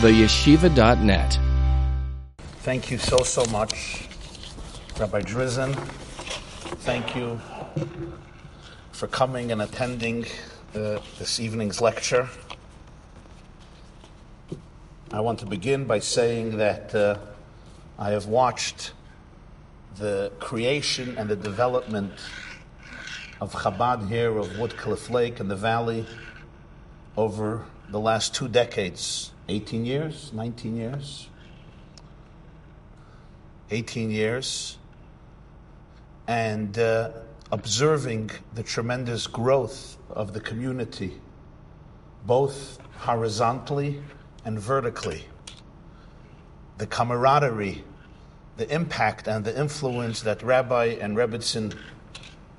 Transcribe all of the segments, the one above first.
theyeshiva.net. Thank you so, so much, Rabbi Drizin. Thank you for coming and attending uh, this evening's lecture. I want to begin by saying that uh, I have watched the creation and the development of Chabad here of Woodcliff Lake in the valley over the last two decades 18 years, 19 years. 18 years. And uh, observing the tremendous growth of the community, both horizontally and vertically. The camaraderie, the impact, and the influence that Rabbi and Rebbitzin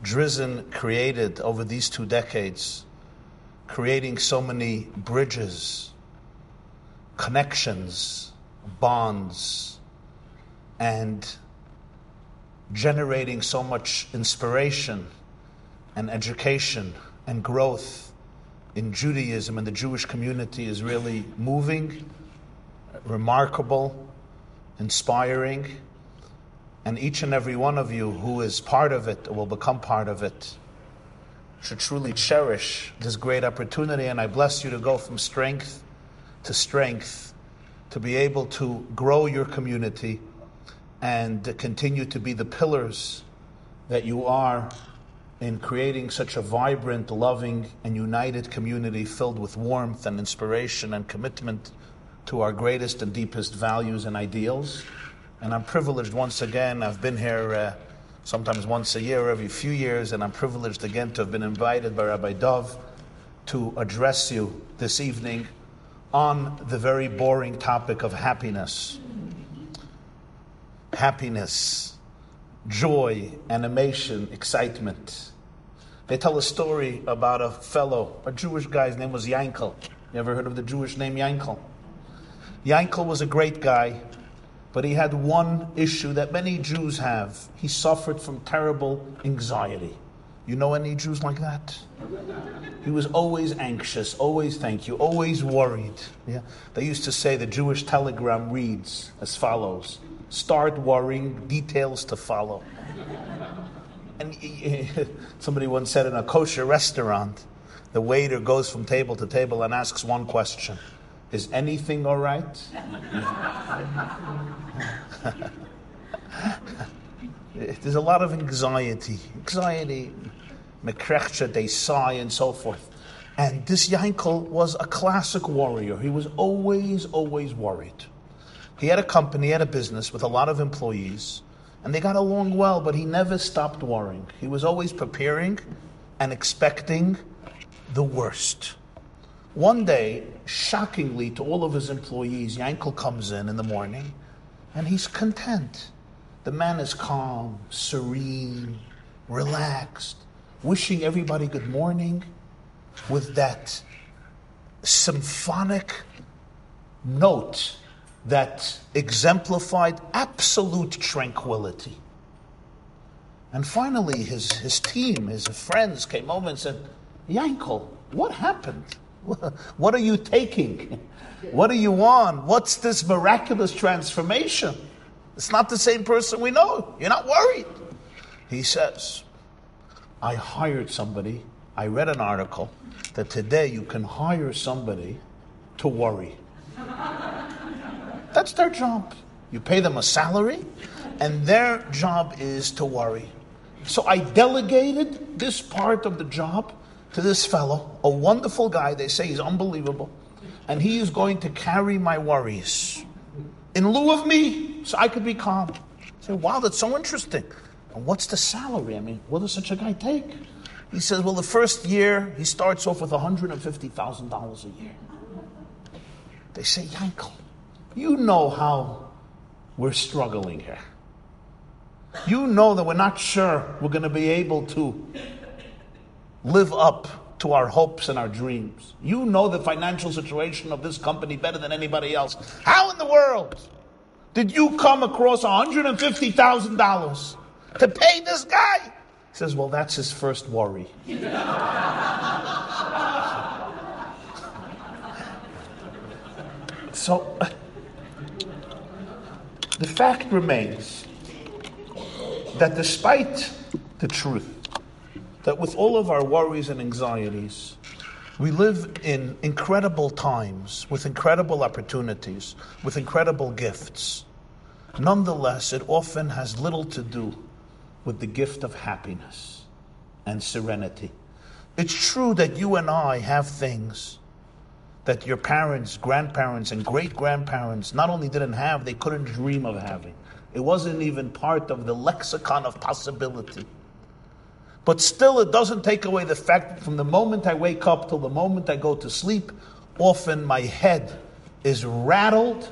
Drizin created over these two decades, creating so many bridges, connections, bonds, and generating so much inspiration and education and growth in Judaism and the Jewish community is really moving, remarkable, inspiring. And each and every one of you who is part of it or will become part of it should truly cherish this great opportunity. And I bless you to go from strength to strength, to be able to grow your community and continue to be the pillars that you are in creating such a vibrant, loving, and united community filled with warmth and inspiration and commitment to our greatest and deepest values and ideals. And I'm privileged once again, I've been here uh, sometimes once a year, every few years, and I'm privileged again to have been invited by Rabbi Dov to address you this evening on the very boring topic of happiness happiness, joy, animation, excitement. They tell a story about a fellow, a Jewish guy, his name was Yankel. You ever heard of the Jewish name Yankel? Yankel was a great guy, but he had one issue that many Jews have. He suffered from terrible anxiety. You know any Jews like that? He was always anxious, always thank you, always worried. Yeah? They used to say the Jewish telegram reads as follows start worrying, details to follow. And somebody once said in a kosher restaurant, the waiter goes from table to table and asks one question Is anything all right? There's a lot of anxiety. Anxiety, mekrecha, they sigh, and so forth. And this Yankel was a classic warrior. He was always, always worried. He had a company, he had a business with a lot of employees, and they got along well, but he never stopped worrying. He was always preparing and expecting the worst. One day, shockingly to all of his employees, Yankel comes in in the morning and he's content. The man is calm, serene, relaxed, wishing everybody good morning with that symphonic note that exemplified absolute tranquility. And finally, his, his team, his friends came over and said, Yankel, what happened? What are you taking? What are you on? What's this miraculous transformation? It's not the same person we know. You're not worried. He says, I hired somebody. I read an article that today you can hire somebody to worry. That's their job. You pay them a salary, and their job is to worry. So I delegated this part of the job to this fellow, a wonderful guy. They say he's unbelievable. And he is going to carry my worries in lieu of me so I could be calm. I say, wow, that's so interesting. And what's the salary? I mean, what does such a guy take? He says, well, the first year he starts off with $150,000 a year. They say, Yankel, you know how we're struggling here. You know that we're not sure we're going to be able to live up to our hopes and our dreams. You know the financial situation of this company better than anybody else. How in the world did you come across $150,000 to pay this guy? He says, Well, that's his first worry. So, the fact remains that despite the truth, that with all of our worries and anxieties, we live in incredible times, with incredible opportunities, with incredible gifts. Nonetheless, it often has little to do with the gift of happiness and serenity. It's true that you and I have things that your parents, grandparents, and great grandparents not only didn't have, they couldn't dream of having. It wasn't even part of the lexicon of possibility. But still, it doesn't take away the fact that from the moment I wake up till the moment I go to sleep, often my head is rattled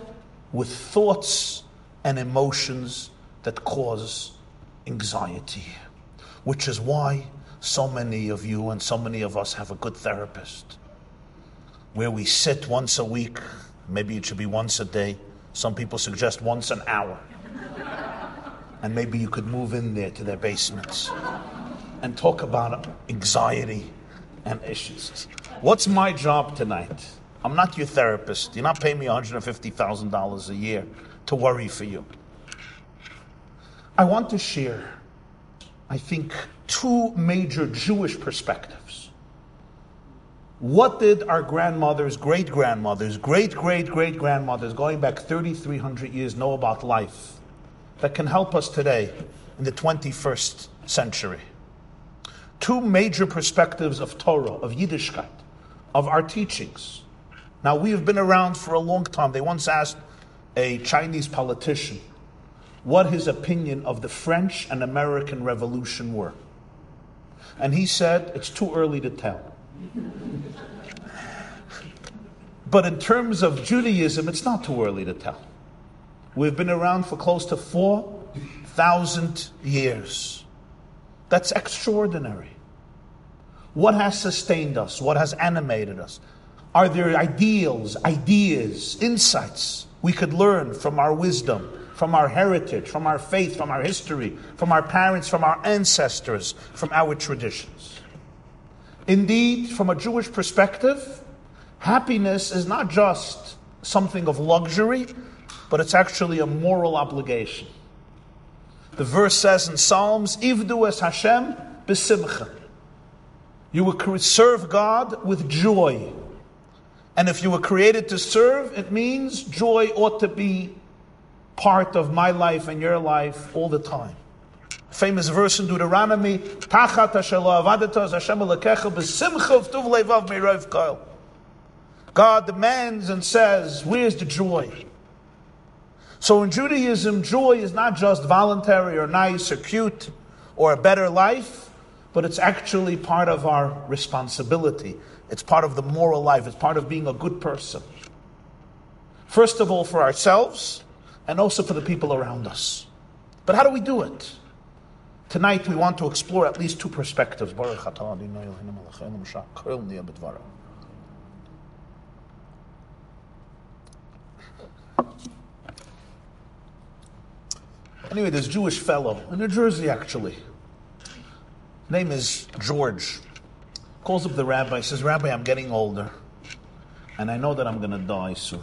with thoughts and emotions that cause anxiety, which is why so many of you and so many of us have a good therapist where we sit once a week, maybe it should be once a day. Some people suggest once an hour. And maybe you could move in there to their basements and talk about anxiety and issues. What's my job tonight? I'm not your therapist. You're not paying me $150,000 a year to worry for you. I want to share, I think, two major Jewish perspectives. What did our grandmothers, great grandmothers, great great great grandmothers, going back 3,300 years, know about life that can help us today in the 21st century? Two major perspectives of Torah, of Yiddishkeit, of our teachings. Now, we have been around for a long time. They once asked a Chinese politician what his opinion of the French and American Revolution were. And he said, it's too early to tell. but in terms of Judaism, it's not too early to tell. We've been around for close to 4,000 years. That's extraordinary. What has sustained us? What has animated us? Are there ideals, ideas, insights we could learn from our wisdom, from our heritage, from our faith, from our history, from our parents, from our ancestors, from our traditions? Indeed, from a Jewish perspective, happiness is not just something of luxury, but it's actually a moral obligation. The verse says in Psalms, Ivdu es Hashem besimcha. You will serve God with joy. And if you were created to serve, it means joy ought to be part of my life and your life all the time. Famous verse in Deuteronomy, Tachat Hashem God demands and says, Where's the joy? So in Judaism, joy is not just voluntary or nice or cute or a better life, but it's actually part of our responsibility. It's part of the moral life. It's part of being a good person. First of all, for ourselves, and also for the people around us. But how do we do it? Tonight, we want to explore at least two perspectives. Anyway, this Jewish fellow in New Jersey, actually, name is George, calls up the rabbi, says, Rabbi, I'm getting older, and I know that I'm going to die soon.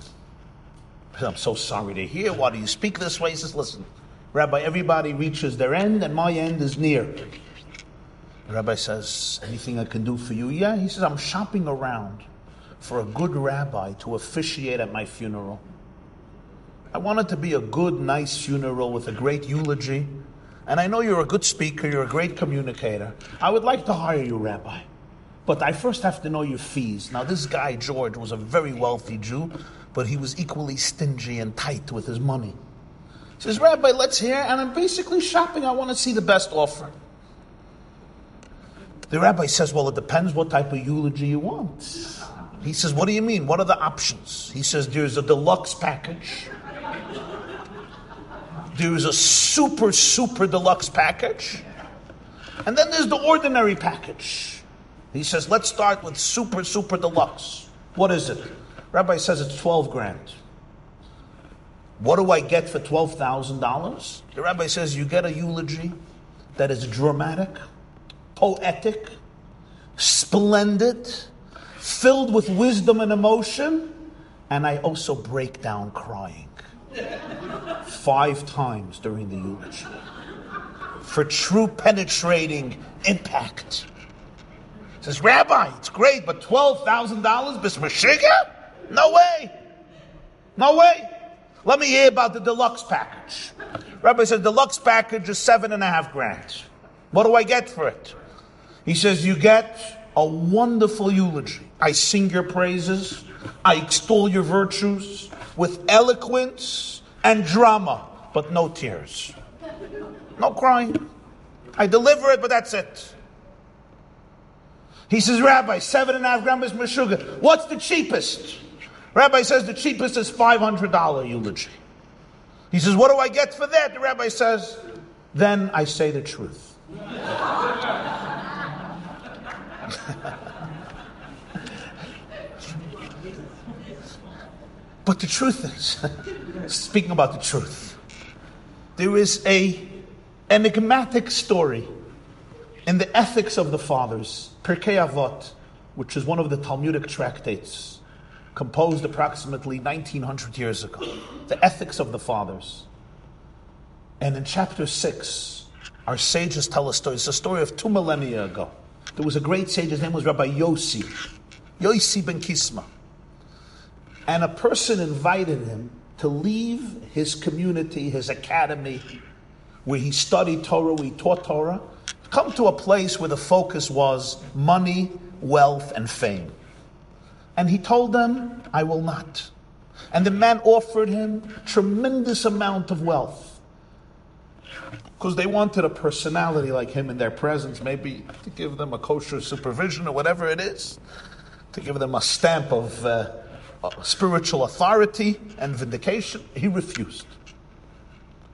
I'm so sorry to hear. Why do you speak this way? He says, Listen, Rabbi, everybody reaches their end, and my end is near. The rabbi says, Anything I can do for you? Yeah. He says, I'm shopping around for a good rabbi to officiate at my funeral. I want it to be a good, nice funeral with a great eulogy. And I know you're a good speaker, you're a great communicator. I would like to hire you, Rabbi. But I first have to know your fees. Now, this guy, George, was a very wealthy Jew, but he was equally stingy and tight with his money. He says, Rabbi, let's hear, and I'm basically shopping. I want to see the best offer. The rabbi says, Well, it depends what type of eulogy you want. He says, What do you mean? What are the options? He says, There's a deluxe package there's a super, super deluxe package. And then there's the ordinary package. He says, let's start with super, super deluxe. What is it? Rabbi says it's 12 grand. What do I get for $12,000? The rabbi says you get a eulogy that is dramatic, poetic, splendid, filled with wisdom and emotion, and I also break down crying five times during the eulogy for true penetrating impact. Says, Rabbi, it's great, but $12,000 bismashiga? No way. No way. Let me hear about the deluxe package. Rabbi says, deluxe package is seven and a half grand. What do I get for it? He says, you get a wonderful eulogy. I sing your praises. I extol your virtues with eloquence and drama, but no tears. No crying. I deliver it, but that's it. He says, Rabbi, seven and a half grams meshuga. What's the cheapest? Rabbi says the cheapest is $500 eulogy. He says, What do I get for that? The rabbi says, Then I say the truth. But the truth is, speaking about the truth, there is a enigmatic story in the ethics of the fathers, Pirkei Avot, which is one of the Talmudic tractates, composed approximately 1900 years ago, the ethics of the fathers. And in chapter 6, our sages tell a story. It's a story of two millennia ago. There was a great sage, his name was Rabbi Yossi, Yossi ben Kisma. And a person invited him to leave his community, his academy, where he studied Torah, he taught Torah, come to a place where the focus was money, wealth, and fame. And he told them, I will not. And the man offered him tremendous amount of wealth. Because they wanted a personality like him in their presence, maybe to give them a kosher supervision or whatever it is, to give them a stamp of uh, Uh, spiritual authority and vindication, he refused.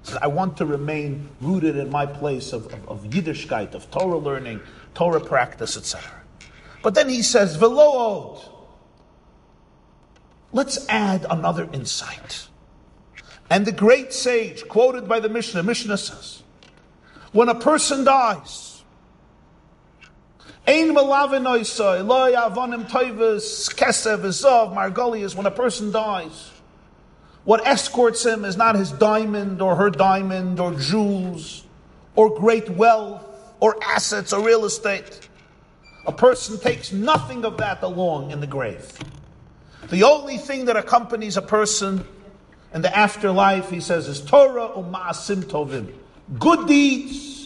He said, I want to remain rooted in my place of, of, of Yiddishkeit, of Torah learning, Torah practice, etc. But then he says, Velood. Let's add another insight. And the great sage, quoted by the Mishnah, Mishnah says, when a person dies, Ein malavinoisoi, loy avonim toivus, kesev, izov, margolius, when a person dies, what escorts him is not his diamond or her diamond or jewels or great wealth or assets or real estate. A person takes nothing of that along in the grave. The only thing that accompanies a person in the afterlife, he says, is Torah u'ma'asim tovim. Good deeds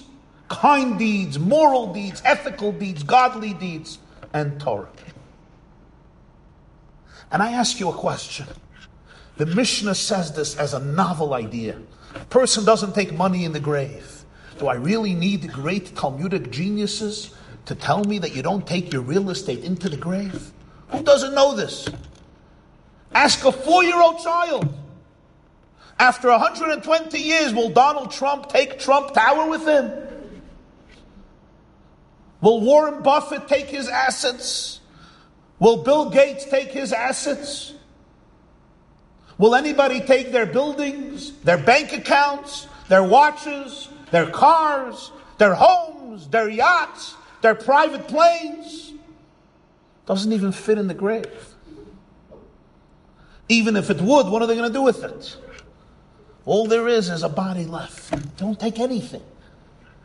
kind deeds, moral deeds, ethical deeds, godly deeds, and Torah. And I ask you a question. The Mishnah says this as a novel idea. A person doesn't take money in the grave. Do I really need great Talmudic geniuses to tell me that you don't take your real estate into the grave? Who doesn't know this? Ask a four year old child. After 120 years, will Donald Trump take Trump Tower with him? Will Warren Buffett take his assets? Will Bill Gates take his assets? Will anybody take their buildings, their bank accounts, their watches, their cars, their homes, their yachts, their private planes? Doesn't even fit in the grave. Even if it would, what are they going to do with it? All there is is a body left. Don't take anything.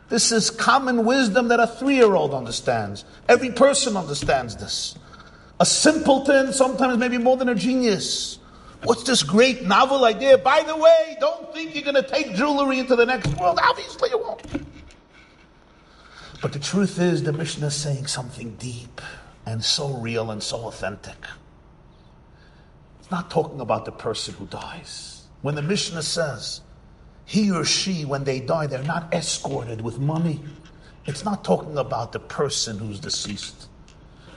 This is common wisdom that a three year old understands. Every person understands this. A simpleton, sometimes maybe more than a genius. What's this great novel idea? By the way, don't think you're going to take jewelry into the next world. Obviously, you won't. But the truth is, the Mishnah is saying something deep and so real and so authentic. It's not talking about the person who dies. When the Mishnah says, he or she, when they die, they're not escorted with money. It's not talking about the person who's deceased.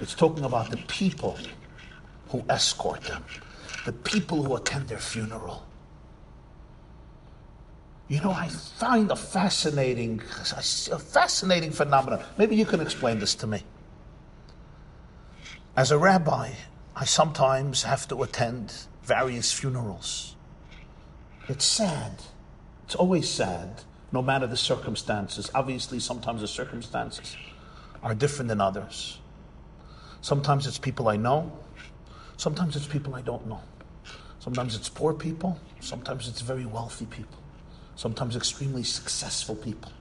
It's talking about the people who escort them, the people who attend their funeral. You know, I find a fascinating, a fascinating phenomenon. Maybe you can explain this to me. As a rabbi, I sometimes have to attend various funerals. It's sad it's always sad, no matter the circumstances. Obviously, sometimes the circumstances are different than others. Sometimes it's people I know, sometimes it's people I don't know. Sometimes it's poor people. Sometimes it's very wealthy people. Sometimes extremely successful people.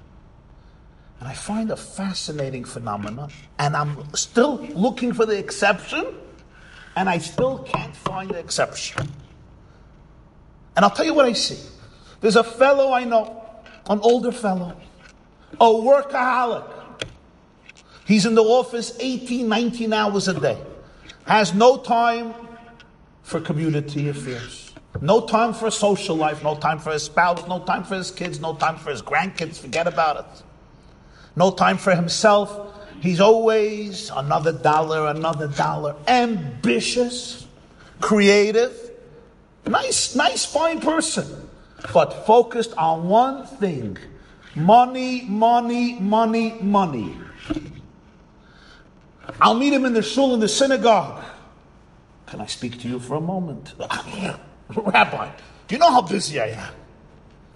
And I find a fascinating phenomenon, and I'm still looking for the exception, and I still can't find the exception. And I'll tell you what I see. There's a fellow I know, an older fellow, a workaholic. He's in the office 18, 19 hours a day, has no time for community affairs. No time for social life, no time for his spouse, no time for his kids, no time for his grandkids, forget about it. No time for himself. He's always another dollar, another dollar. Ambitious, creative, nice, nice, fine person, but focused on one thing money, money, money, money. I'll meet him in the shul in the synagogue. Can I speak to you for a moment? Rabbi, you know how busy I am.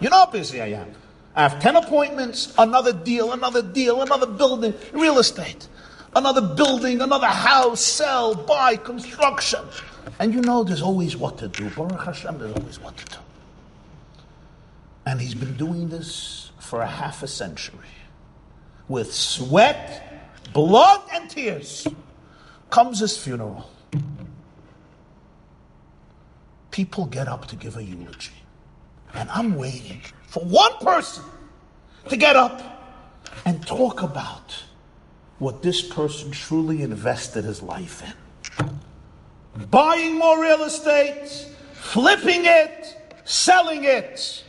You know how busy I am. I have 10 appointments, another deal, another deal, another building, real estate, another building, another house, sell, buy, construction. And you know there's always what to do. Baruch Hashem, there's always what to do. And he's been doing this for a half a century with sweat, blood, and tears. Comes his funeral. People get up to give a eulogy. And I'm waiting for one person to get up and talk about what this person truly invested his life in. Buying more real estate, flipping it, selling it.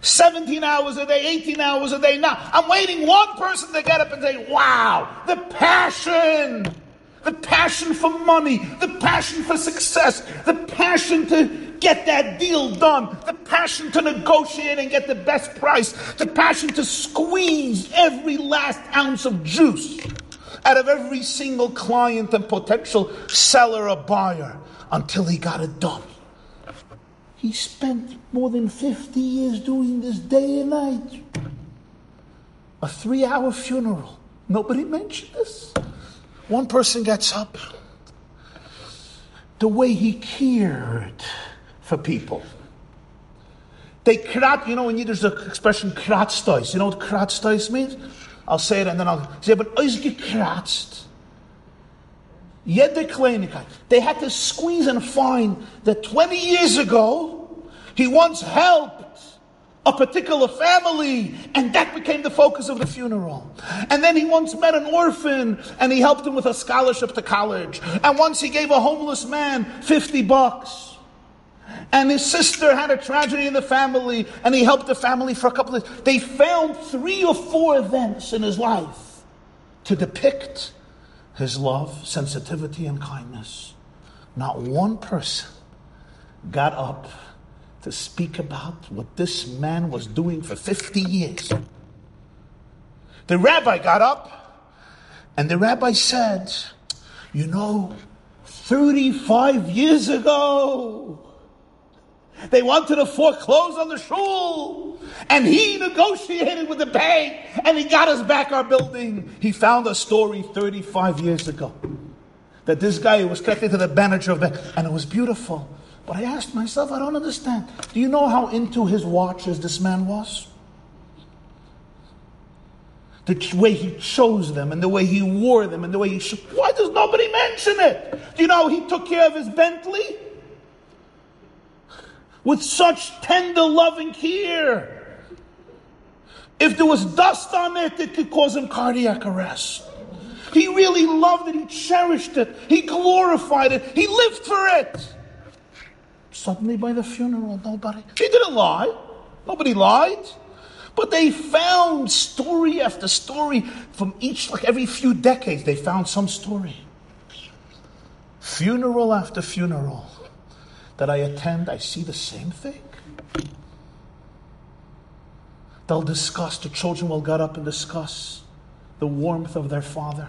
17 hours a day, 18 hours a day. Now, I'm waiting one person to get up and say, wow, the passion, the passion for money, the passion for success, the passion to get that deal done, the passion to negotiate and get the best price, the passion to squeeze every last ounce of juice out of every single client and potential seller or buyer until he got it done. He spent more than 50 years doing this day and night. A three hour funeral. Nobody mentioned this. One person gets up. The way he cared for people. They krat, you know, in Yiddish, the expression kratztois. You know what kratztois means? I'll say it and then I'll say, but gekratzt. They had to squeeze and find that 20 years ago, he once helped a particular family, and that became the focus of the funeral. And then he once met an orphan, and he helped him with a scholarship to college. And once he gave a homeless man 50 bucks. And his sister had a tragedy in the family, and he helped the family for a couple of. They found three or four events in his life to depict his love, sensitivity, and kindness. Not one person got up to speak about what this man was doing for 50 years. The rabbi got up, and the rabbi said, You know, 35 years ago, they wanted to foreclose on the shul. And he negotiated with the bank and he got us back our building. He found a story 35 years ago that this guy was connected to the manager of the and it was beautiful. But I asked myself, I don't understand. Do you know how into his watches this man was? The way he chose them and the way he wore them and the way he. Why does nobody mention it? Do you know he took care of his Bentley? With such tender loving care. If there was dust on it, it could cause him cardiac arrest. He really loved it. He cherished it. He glorified it. He lived for it. Suddenly, by the funeral, nobody. He didn't lie. Nobody lied. But they found story after story from each, like every few decades, they found some story. Funeral after funeral that I attend, I see the same thing. They'll discuss, the children will get up and discuss the warmth of their father.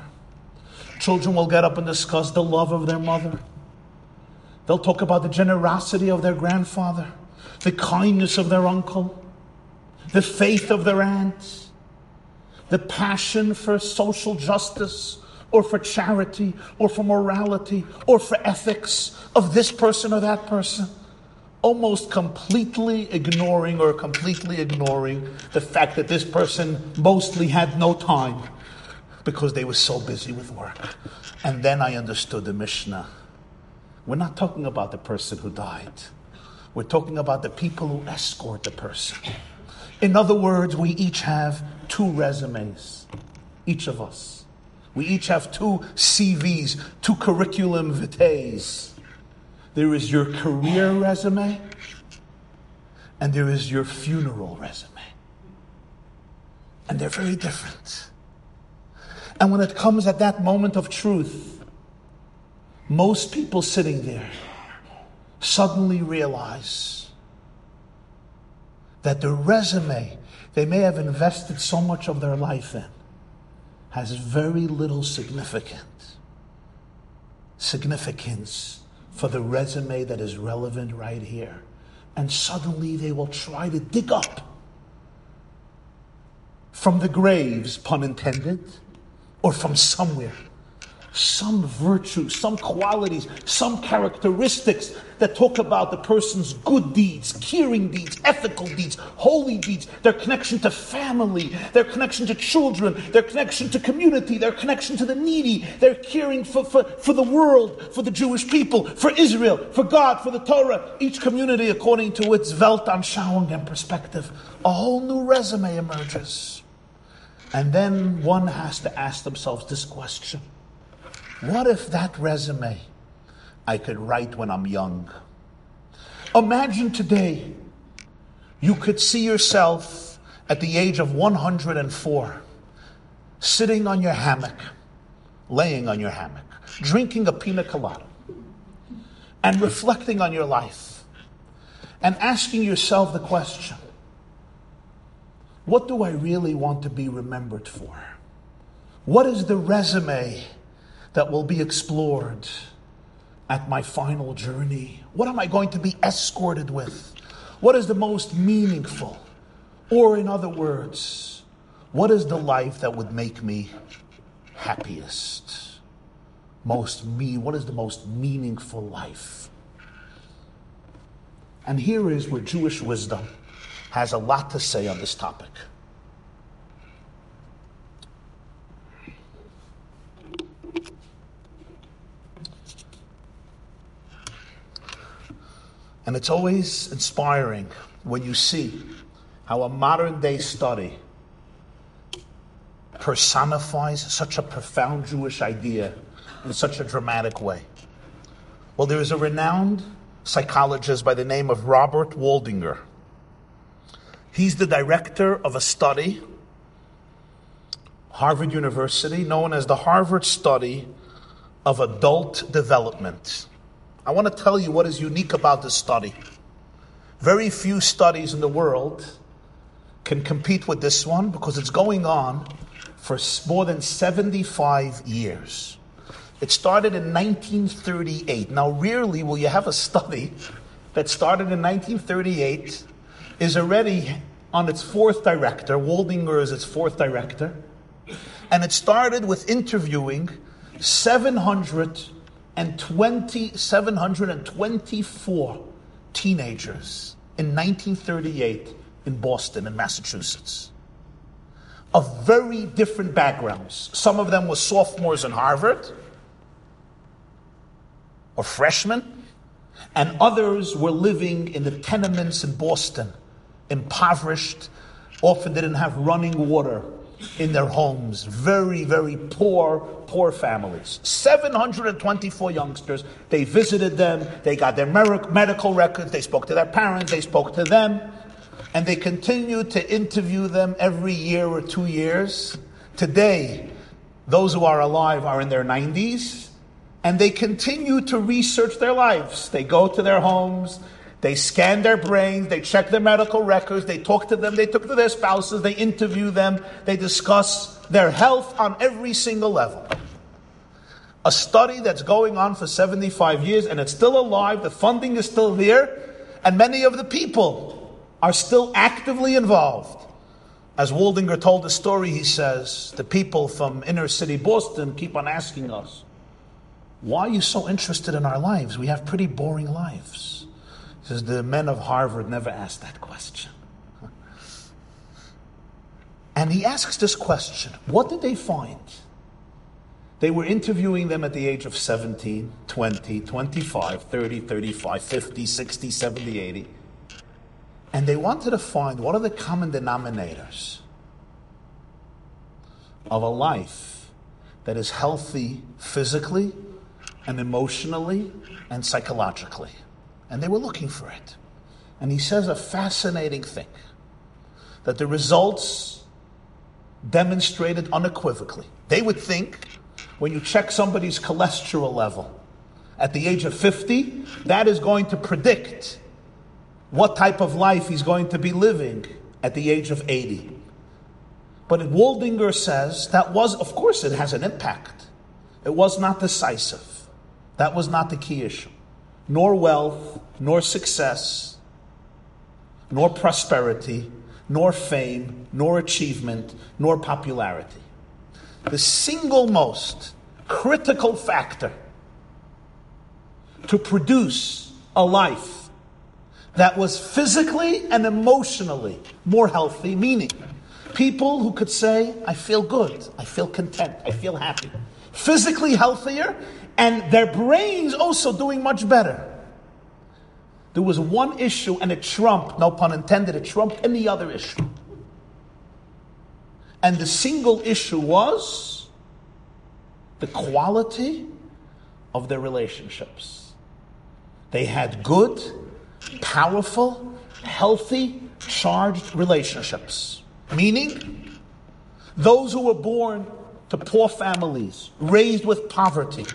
Children will get up and discuss the love of their mother. They'll talk about the generosity of their grandfather, the kindness of their uncle, the faith of their aunt, the passion for social justice, or for charity or for morality or for ethics of this person or that person. almost completely ignoring or completely ignoring the fact that this person mostly had no time because they were so busy with work. And then I understood the Mishnah. We're not talking about the person who died. We're talking about the people who escort the person. In other words, we each have two resumes, each of us. We each have two CVs, two curriculum vitae's. There is your career resume, and there is your funeral resume. And they're very different. And when it comes at that moment of truth, most people sitting there suddenly realize that the resume they may have invested so much of their life in has very little significance significance for the resume that is relevant right here. And suddenly they will try to dig up from the graves, pun intended, or from somewhere some virtues, some qualities, some characteristics that talk about the person's good deeds, caring deeds, ethical deeds, holy deeds, their connection to family, their connection to children, their connection to community, their connection to the needy, their caring for, for, for the world, for the Jewish people, for Israel, for God, for the Torah, each community according to its Weltanschauung and perspective. A whole new resume emerges. And then one has to ask themselves this question what if that resume I could write when I'm young? Imagine today you could see yourself at the age of 104 sitting on your hammock, laying on your hammock, drinking a pina colada, and reflecting on your life and asking yourself the question what do I really want to be remembered for? What is the resume that will be explored at my final journey? What am I going to be escorted with? What is the most meaningful? Or, in other words, what is the life that would make me happiest? Most me, what is the most meaningful life? And here is where Jewish wisdom has a lot to say on this topic. And it's always inspiring when you see how a modern day study personifies such a profound Jewish idea in such a dramatic way. Well, there is a renowned psychologist by the name of Robert Waldinger. He's the director of a study, Harvard University, known as the Harvard Study of Adult Development. I want to tell you what is unique about this study. Very few studies in the world can compete with this one because it's going on for more than 75 years. It started in 1938. Now, rarely will you have a study that started in 1938, is already on its fourth director. Waldinger is its fourth director. And it started with interviewing 700 and 20, 724 teenagers in 1938 in Boston, in Massachusetts, of very different backgrounds. Some of them were sophomores in Harvard or freshmen, and others were living in the tenements in Boston, impoverished, often didn't have running water in their homes. Very, very poor, poor families. 724 youngsters. They visited them. They got their medical records. They spoke to their parents. They spoke to them. And they continued to interview them every year or two years. Today, those who are alive are in their 90s. And they continue to research their lives. They go to their homes. They scan their brains, they check their medical records, they talk to them, they talk to their spouses, they interview them, they discuss their health on every single level. A study that's going on for 75 years and it's still alive, the funding is still there, and many of the people are still actively involved. As Waldinger told the story, he says, the people from inner city Boston keep on asking us, why are you so interested in our lives? We have pretty boring lives says the men of Harvard never asked that question. And he asks this question What did they find? They were interviewing them at the age of 17, 20, 25, 30, 35, 50, 60, 70, 80. And they wanted to find what are the common denominators of a life that is healthy physically and emotionally and psychologically. And they were looking for it. And he says a fascinating thing that the results demonstrated unequivocally. They would think when you check somebody's cholesterol level at the age of 50, that is going to predict what type of life he's going to be living at the age of 80. But Waldinger says that was, of course, it has an impact. It was not decisive. That was not the key issue. Nor wealth, nor success, nor prosperity, nor fame, nor achievement, nor popularity. The single most critical factor to produce a life that was physically and emotionally more healthy, meaning people who could say, I feel good, I feel content, I feel happy. Physically healthier, and their brains also doing much better. There was one issue and it trumped, no pun intended, it trumped any other issue. And the single issue was the quality of their relationships. They had good, powerful, healthy, charged relationships. Meaning, those who were born to poor families, raised with poverty,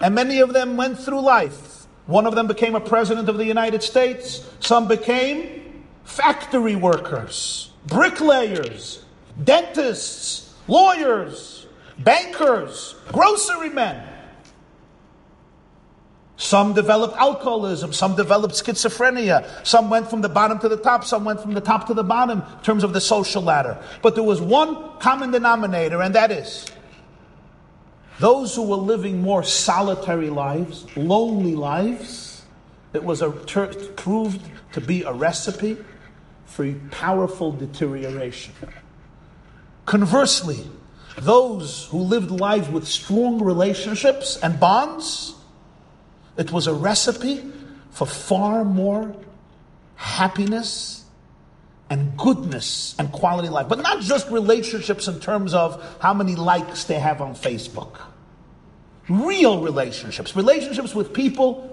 and many of them went through life one of them became a president of the United States. Some became factory workers, bricklayers, dentists, lawyers, bankers, grocery men. Some developed alcoholism, some developed schizophrenia, some went from the bottom to the top, some went from the top to the bottom in terms of the social ladder. But there was one common denominator, and that is those who were living more solitary lives, lonely lives, it was a, ter- proved to be a recipe for powerful deterioration. Conversely, those who lived lives with strong relationships and bonds, it was a recipe for far more happiness and goodness and quality life. But not just relationships in terms of how many likes they have on Facebook. Real relationships, relationships with people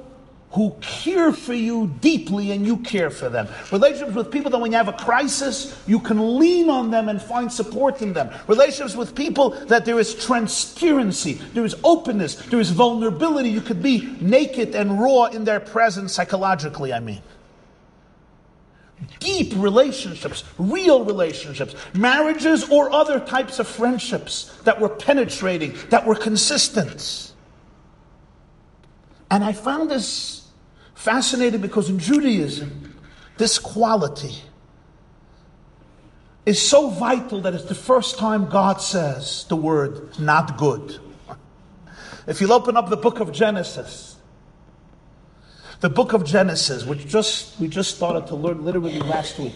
who care for you deeply and you care for them. Relationships with people that when you have a crisis, you can lean on them and find support in them. Relationships with people that there is transparency, there is openness, there is vulnerability. You could be naked and raw in their presence psychologically, I mean deep relationships, real relationships, marriages or other types of friendships that were penetrating, that were consistent. And I found this fascinating because in Judaism, this quality is so vital that it's the first time God says the word not good. If you'll open up the book of Genesis, the book of Genesis, which just we just started to learn literally last week,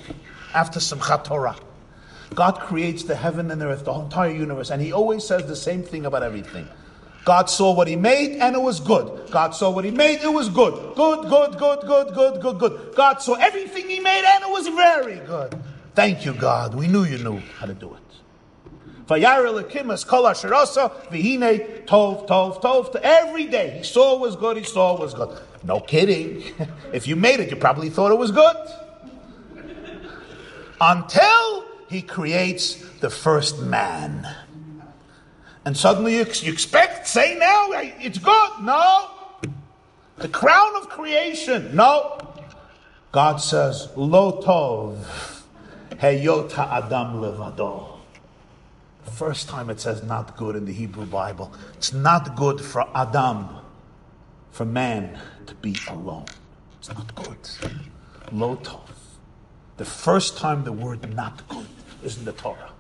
after Simchat Torah. God creates the heaven and the earth, the entire universe, and He always says the same thing about everything. God saw what He made and it was good. God saw what He made, it was good. Good, good, good, good, good, good, good. God saw everything He made and it was very good. Thank you, God. We knew you knew how to do it. Every day he saw was good. He saw was good. No kidding. if you made it, you probably thought it was good. Until he creates the first man. And suddenly you, you expect, say now, it's good. No. The crown of creation. No. God says, Lo tov, heyota adam levado. First time it says not good in the Hebrew Bible. It's not good for Adam, for man to be alone. It's not good. Lotov. The first time the word not good is in the Torah.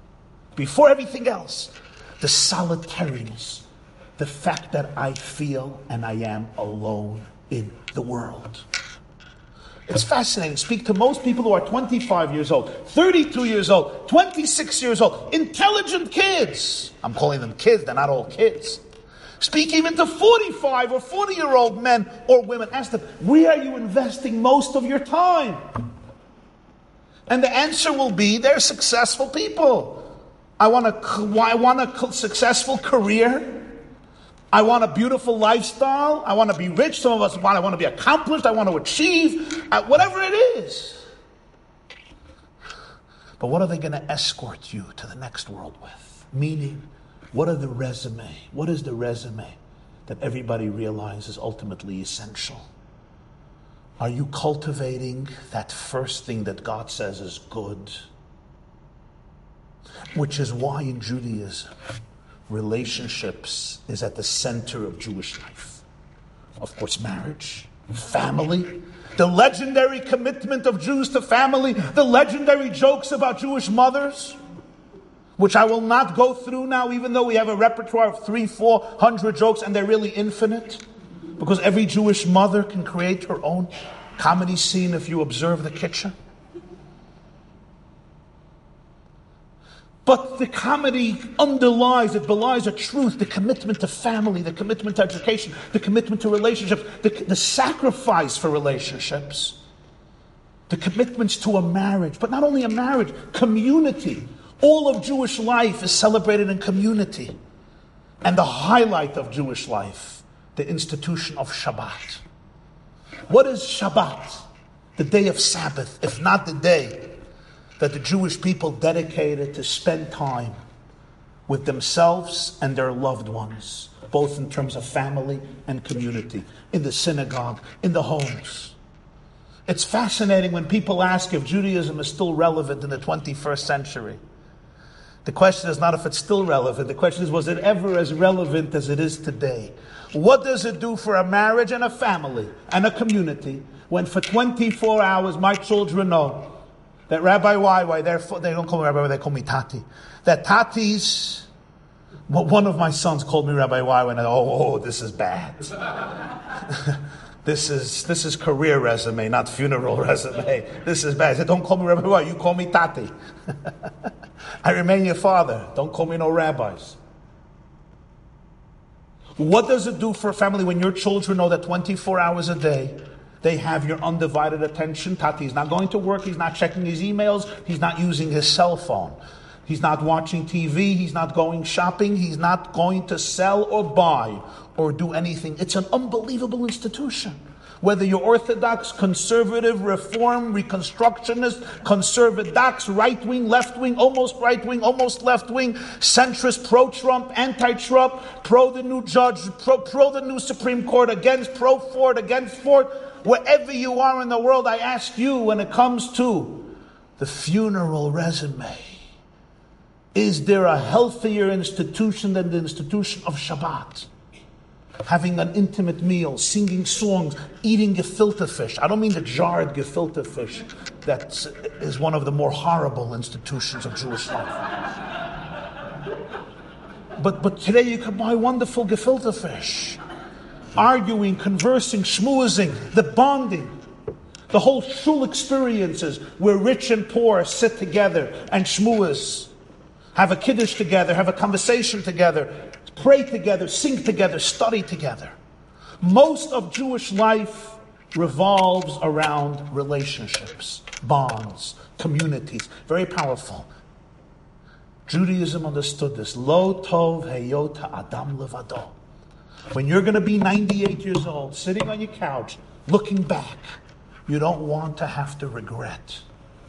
Before everything else, the solitariness, the fact that I feel and I am alone in the world. It's fascinating. Speak to most people who are 25 years old, 32 years old, 26 years old, intelligent kids. I'm calling them kids, they're not all kids. Speak even to 45 or 40 year old men or women. Ask them, where are you investing most of your time? And the answer will be they're successful people. I want a, I want a successful career. I want a beautiful lifestyle. I want to be rich. Some of us want, I want to be accomplished. I want to achieve. Uh, whatever it is. But what are they going to escort you to the next world with? Meaning, what are the resume? What is the resume that everybody realizes ultimately essential? Are you cultivating that first thing that God says is good? Which is why in Judaism, relationships is at the center of Jewish life. Of course, marriage, family, the legendary commitment of Jews to family, the legendary jokes about Jewish mothers, which I will not go through now, even though we have a repertoire of three, four hundred jokes and they're really infinite. Because every Jewish mother can create her own comedy scene if you observe the kitchen. But the comedy underlies, it belies a truth, the commitment to family, the commitment to education, the commitment to relationships, the, the sacrifice for relationships, the commitments to a marriage, but not only a marriage, community. All of Jewish life is celebrated in community. And the highlight of Jewish life, the institution of Shabbat. What is Shabbat? The day of Sabbath, if not the day that the Jewish people dedicated to spend time with themselves and their loved ones, both in terms of family and community, in the synagogue, in the homes. It's fascinating when people ask if Judaism is still relevant in the 21st century. The question is not if it's still relevant. The question is, was it ever as relevant as it is today? What does it do for a marriage and a family and a community when for 24 hours my children know that Rabbi YY, they don't call me Rabbi, they call me Tati. That Tati's, one of my sons called me Rabbi YY, and I, oh, oh, this is bad. this is this is career resume, not funeral resume. This is bad. I said, don't call me Rabbi you call me Tati. I remain your father. Don't call me no rabbis. What does it do for a family when your children know that 24 hours a day they have your undivided attention. Tati is not going to work. He's not checking his emails. He's not using his cell phone. He's not watching TV. He's not going shopping. He's not going to sell or buy or do anything. It's an unbelievable institution. Whether you're Orthodox, conservative, reform, reconstructionist, conservadox, right wing, left wing, almost right wing, almost left wing, centrist, pro Trump, anti Trump, pro the new judge, pro, pro the new Supreme Court, against pro Ford, against Ford Wherever you are in the world, I ask you when it comes to the funeral resume, is there a healthier institution than the institution of Shabbat? Having an intimate meal, singing songs, eating gefilte fish. I don't mean the jarred gefilte fish that is one of the more horrible institutions of Jewish life. But, but today you can buy wonderful gefilte fish arguing, conversing, schmoozing, the bonding, the whole shul experiences where rich and poor sit together and schmooze, have a kiddush together, have a conversation together, pray together, sing together, study together. Most of Jewish life revolves around relationships, bonds, communities. Very powerful. Judaism understood this. Lo tov heyota adam levado. When you're going to be 98 years old, sitting on your couch, looking back, you don't want to have to regret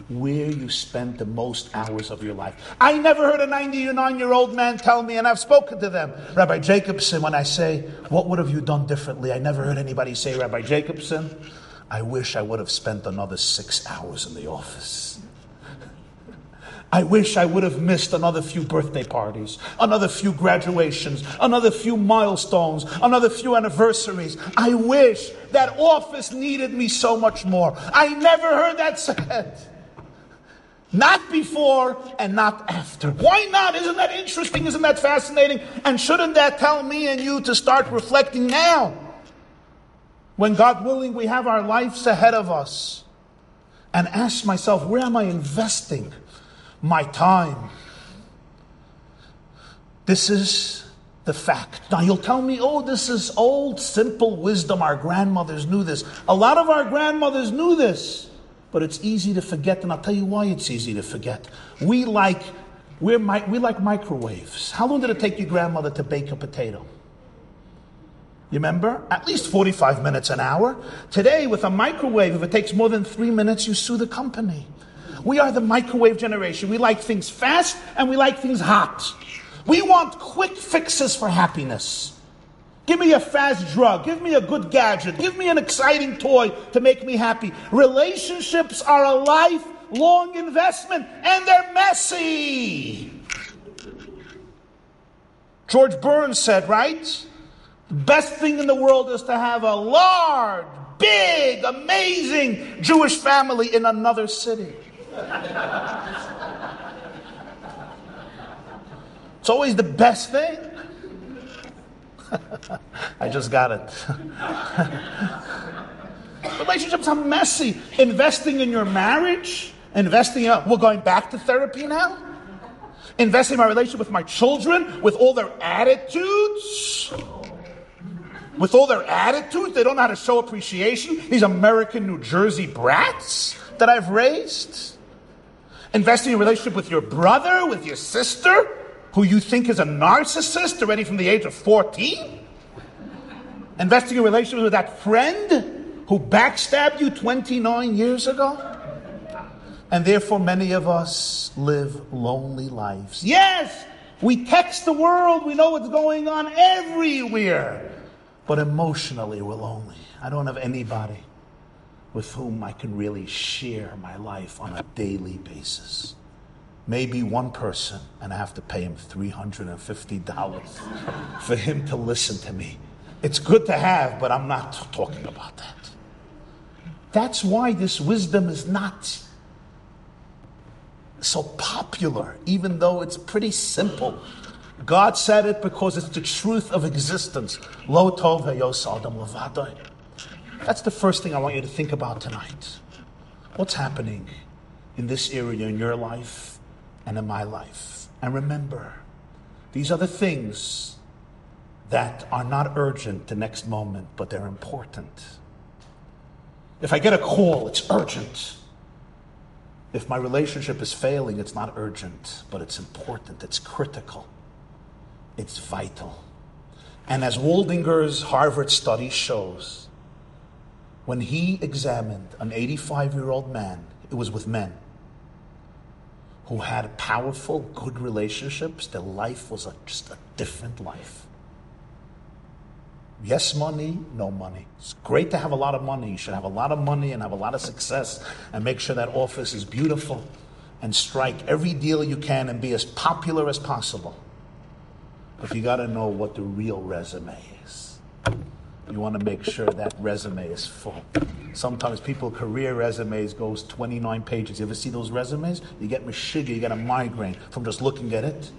where you spend the most hours of your life. I never heard a 99 year old man tell me, and I've spoken to them, Rabbi Jacobson, when I say, What would have you done differently? I never heard anybody say, Rabbi Jacobson, I wish I would have spent another six hours in the office. I wish I would have missed another few birthday parties, another few graduations, another few milestones, another few anniversaries. I wish that office needed me so much more. I never heard that said. Not before and not after. Why not? Isn't that interesting? Isn't that fascinating? And shouldn't that tell me and you to start reflecting now? When God willing, we have our lives ahead of us. and ask myself, where am I investing my time? This is the fact. Now you'll tell me, oh, this is old, simple wisdom. Our grandmothers knew this. A lot of our grandmothers knew this, but it's easy to forget, and I'll tell you why it's easy to forget. We like, we're, we like microwaves. How long did it take your grandmother to bake a potato? You remember? At least 45 minutes an hour. Today, with a microwave, if it takes more than three minutes, you sue the company. We are the microwave generation. We like things fast and we like things hot. We want quick fixes for happiness. Give me a fast drug. Give me a good gadget. Give me an exciting toy to make me happy. Relationships are a lifelong investment and they're messy. George Burns said, right? The best thing in the world is to have a large, big, amazing Jewish family in another city. It's always the best thing. I just got it. Relationships are messy. Investing in your marriage, investing in, we're going back to therapy now. Investing in my relationship with my children, with all their attitudes. With all their attitudes, they don't know how to show appreciation. These American New Jersey brats that I've raised. Investing in relationship with your brother, with your sister, who you think is a narcissist already from the age of 14? Investing in relationships with that friend who backstabbed you 29 years ago? And therefore, many of us live lonely lives. Yes, we text the world, we know what's going on everywhere. But emotionally, we're lonely. I don't have anybody with whom I can really share my life on a daily basis maybe one person, and I have to pay him $350 for him to listen to me. It's good to have, but I'm not talking about that. That's why this wisdom is not so popular, even though it's pretty simple. God said it because it's the truth of existence. Lo tov levadoi. That's the first thing I want you to think about tonight. What's happening in this area in your life? And in my life. And remember, these are the things that are not urgent the next moment, but they're important. If I get a call, it's urgent. If my relationship is failing, it's not urgent, but it's important, it's critical, it's vital. And as Waldinger's Harvard study shows, when he examined an 85 year old man, it was with men who had powerful, good relationships, their life was a, just a different life. Yes, money, no money. It's great to have a lot of money. You should have a lot of money and have a lot of success and make sure that office is beautiful and strike every deal you can and be as popular as possible. But you got to know what the real resume is. You want to make sure that resume is full. Sometimes people career resumes goes 29 pages. You ever see those resumes? You get mashiga, you get a migraine from just looking at it.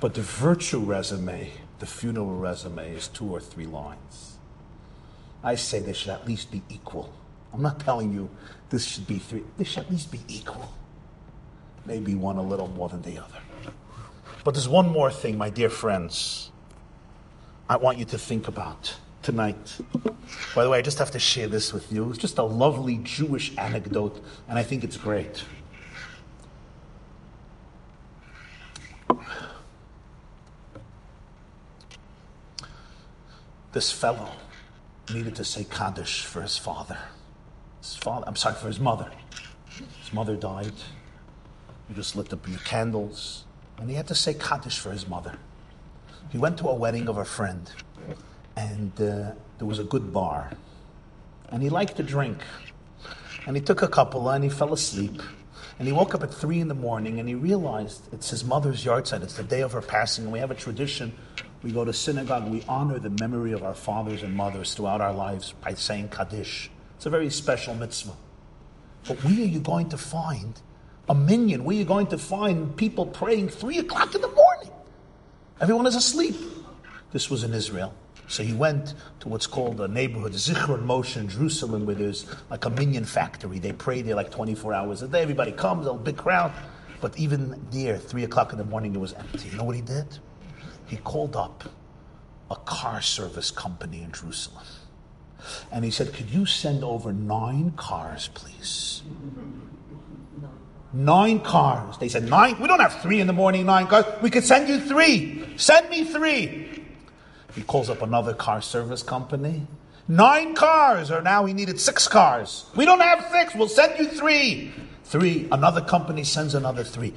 But the virtue resume, the funeral resume, is two or three lines. I say they should at least be equal. I'm not telling you this should be three. They should at least be equal. Maybe one a little more than the other. But there's one more thing, my dear friends. I want you to think about tonight. By the way, I just have to share this with you. It's just a lovely Jewish anecdote, and I think it's great. This fellow needed to say Kaddish for his father. His father, I'm sorry, for his mother. His mother died. He just lit up the candles, and he had to say Kaddish for his mother he went to a wedding of a friend, and uh, there was a good bar, and he liked to drink. And he took a couple and he fell asleep. And he woke up at three in the morning and he realized it's his mother's yard yahrzeit. It's the day of her passing. And we have a tradition. We go to synagogue. We honor the memory of our fathers and mothers throughout our lives by saying Kaddish. It's a very special mitzvah. But where are you going to find a minyan? Where are you going to find people praying three o'clock in the morning? Everyone is asleep. This was in Israel. So he went to what's called a neighborhood, Zichron Moshe in Jerusalem, where there's like a minyan factory. They pray there like 24 hours a day. Everybody comes, a big crowd. But even there, 3 o'clock in the morning, it was empty. You know what he did? He called up a car service company in Jerusalem. And he said, Could you send over nine cars, please? Nine cars. They said, Nine? We don't have three in the morning, nine cars. We could send you three. Send me three. He calls up another car service company. Nine cars, or now he needed six cars. We don't have six. We'll send you three. Three. Another company sends another three.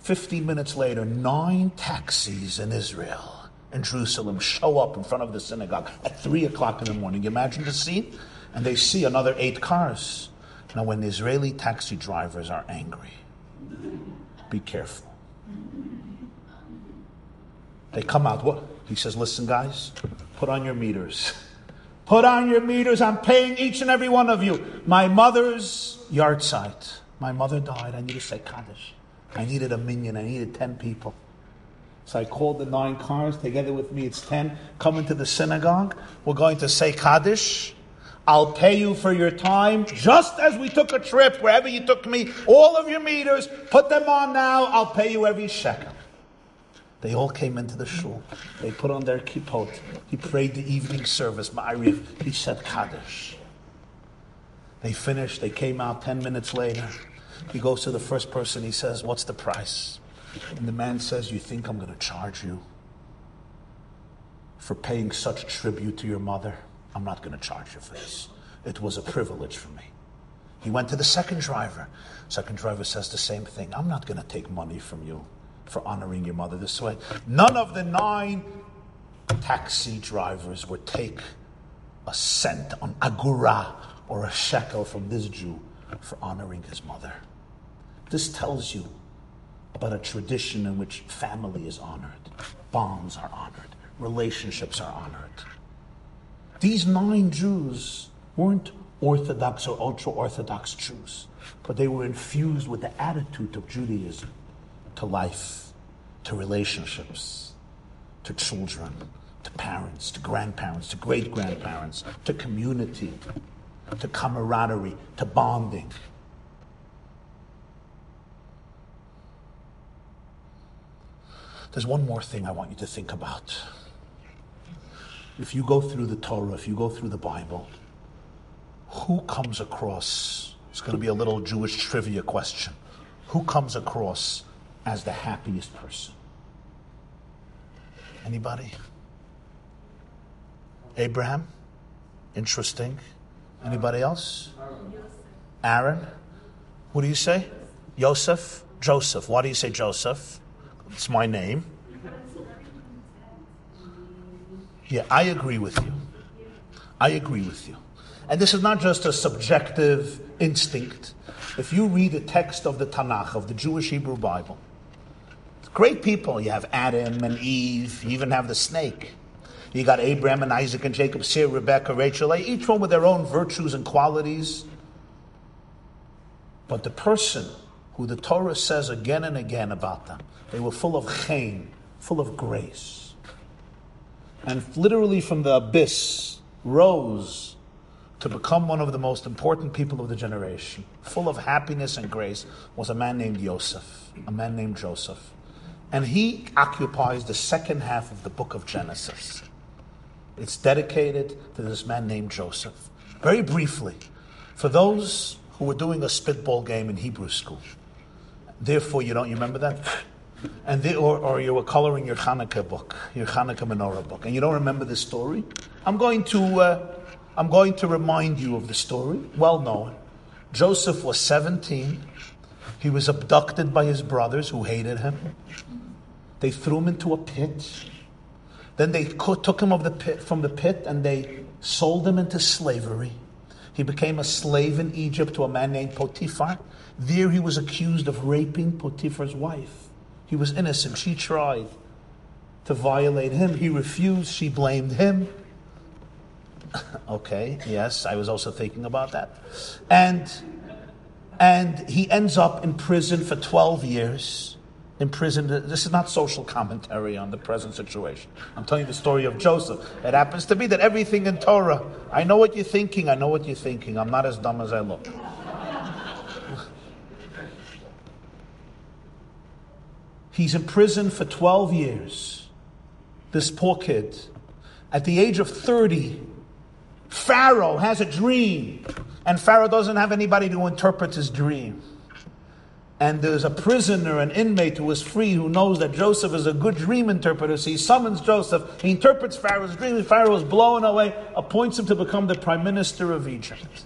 Fifteen minutes later, nine taxis in Israel in Jerusalem show up in front of the synagogue at three o'clock in the morning. Imagine the scene? And they see another eight cars. Now, when Israeli taxi drivers are angry, be careful. They come out. What? He says, Listen, guys, put on your meters. Put on your meters. I'm paying each and every one of you. My mother's yahrzeit. My mother died. I need to say Kaddish. I needed a minyan. I needed 10 people. So I called the nine cars together with me. It's 10. Come into the synagogue. We're going to say Kaddish. I'll pay you for your time, just as we took a trip, wherever you took me, all of your meters, put them on now, I'll pay you every shekel. They all came into the shul. They put on their kippot. He prayed the evening service, Ma'ariv. He said Kaddish. They finished. They came out 10 minutes later. He goes to the first person. He says, What's the price? And the man says, You think I'm going to charge you for paying such tribute to your mother? I'm not going to charge you for this. It was a privilege for me. He went to the second driver. Second driver says the same thing. I'm not going to take money from you for honoring your mother this way. None of the nine taxi drivers would take a cent on agora or a shekel from this Jew for honoring his mother. This tells you about a tradition in which family is honored, bonds are honored, relationships are honored. These nine Jews weren't Orthodox or ultra Orthodox Jews, but they were infused with the attitude of Judaism to life, to relationships, to children, to parents, to grandparents, to great grandparents, to community, to camaraderie, to bonding. There's one more thing I want you to think about if you go through the Torah, if you go through the Bible, who comes across, it's going to be a little Jewish trivia question, who comes across as the happiest person? Anybody? Abraham? Interesting. Anybody else? Aaron? What do you say? Joseph? Joseph. Why do you say Joseph? It's my name. Yeah, I agree with you. I agree with you. And this is not just a subjective instinct. If you read the text of the Tanakh, of the Jewish Hebrew Bible, great people. You have Adam and Eve, you even have the snake. You got Abraham and Isaac and Jacob, Sarah, Rebecca, Rachel, each one with their own virtues and qualities. But the person who the Torah says again and again about them, they were full of chen, full of grace and literally from the abyss rose to become one of the most important people of the generation, full of happiness and grace, was a man named Joseph, a man named Joseph. And he occupies the second half of the book of Genesis. It's dedicated to this man named Joseph. Very briefly, for those who were doing a spitball game in Hebrew school, therefore, you don't remember that? And they, or, or you were coloring your Hanukkah book, your Hanukkah menorah book, and you don't remember the story, I'm going to, uh, I'm going to remind you of the story, well known. Joseph was 17. He was abducted by his brothers who hated him. They threw him into a pit. Then they took him of the pit, from the pit and they sold him into slavery. He became a slave in Egypt to a man named Potiphar. There he was accused of raping Potiphar's wife. He was innocent. She tried to violate him. He refused. She blamed him. okay, yes, I was also thinking about that. And and he ends up in prison for 12 years. imprisoned. This is not social commentary on the present situation. I'm telling you the story of Joseph. It happens to be that everything in Torah, I know what you're thinking, I know what you're thinking. I'm not as dumb as I look. He's in prison for 12 years. This poor kid. At the age of 30, Pharaoh has a dream, and Pharaoh doesn't have anybody to interpret his dream and there's a prisoner, an inmate who is free, who knows that Joseph is a good dream interpreter. So he summons Joseph. He interprets Pharaoh's dream, Pharaoh is blown away, appoints him to become the prime minister of Egypt.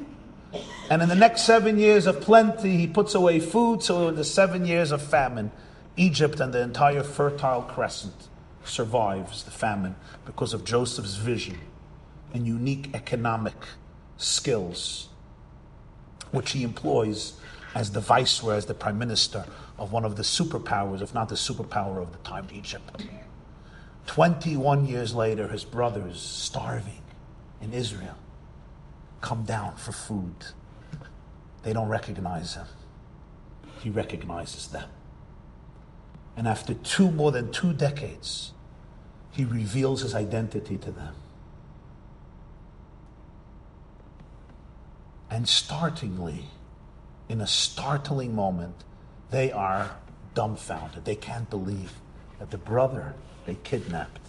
And in the next seven years of plenty, he puts away food. So in the seven years of famine, Egypt and the entire Fertile Crescent survives the famine because of Joseph's vision and unique economic skills, which he employs as the viceroy, as the prime minister of one of the superpowers, if not the superpower of the time, Egypt. 21 years later, his brothers, starving in Israel, come down for food. They don't recognize him. He recognizes them. And after two, more than two decades, he reveals his identity to them. And startlingly, in a startling moment, they are dumbfounded. They can't believe that the brother they kidnapped,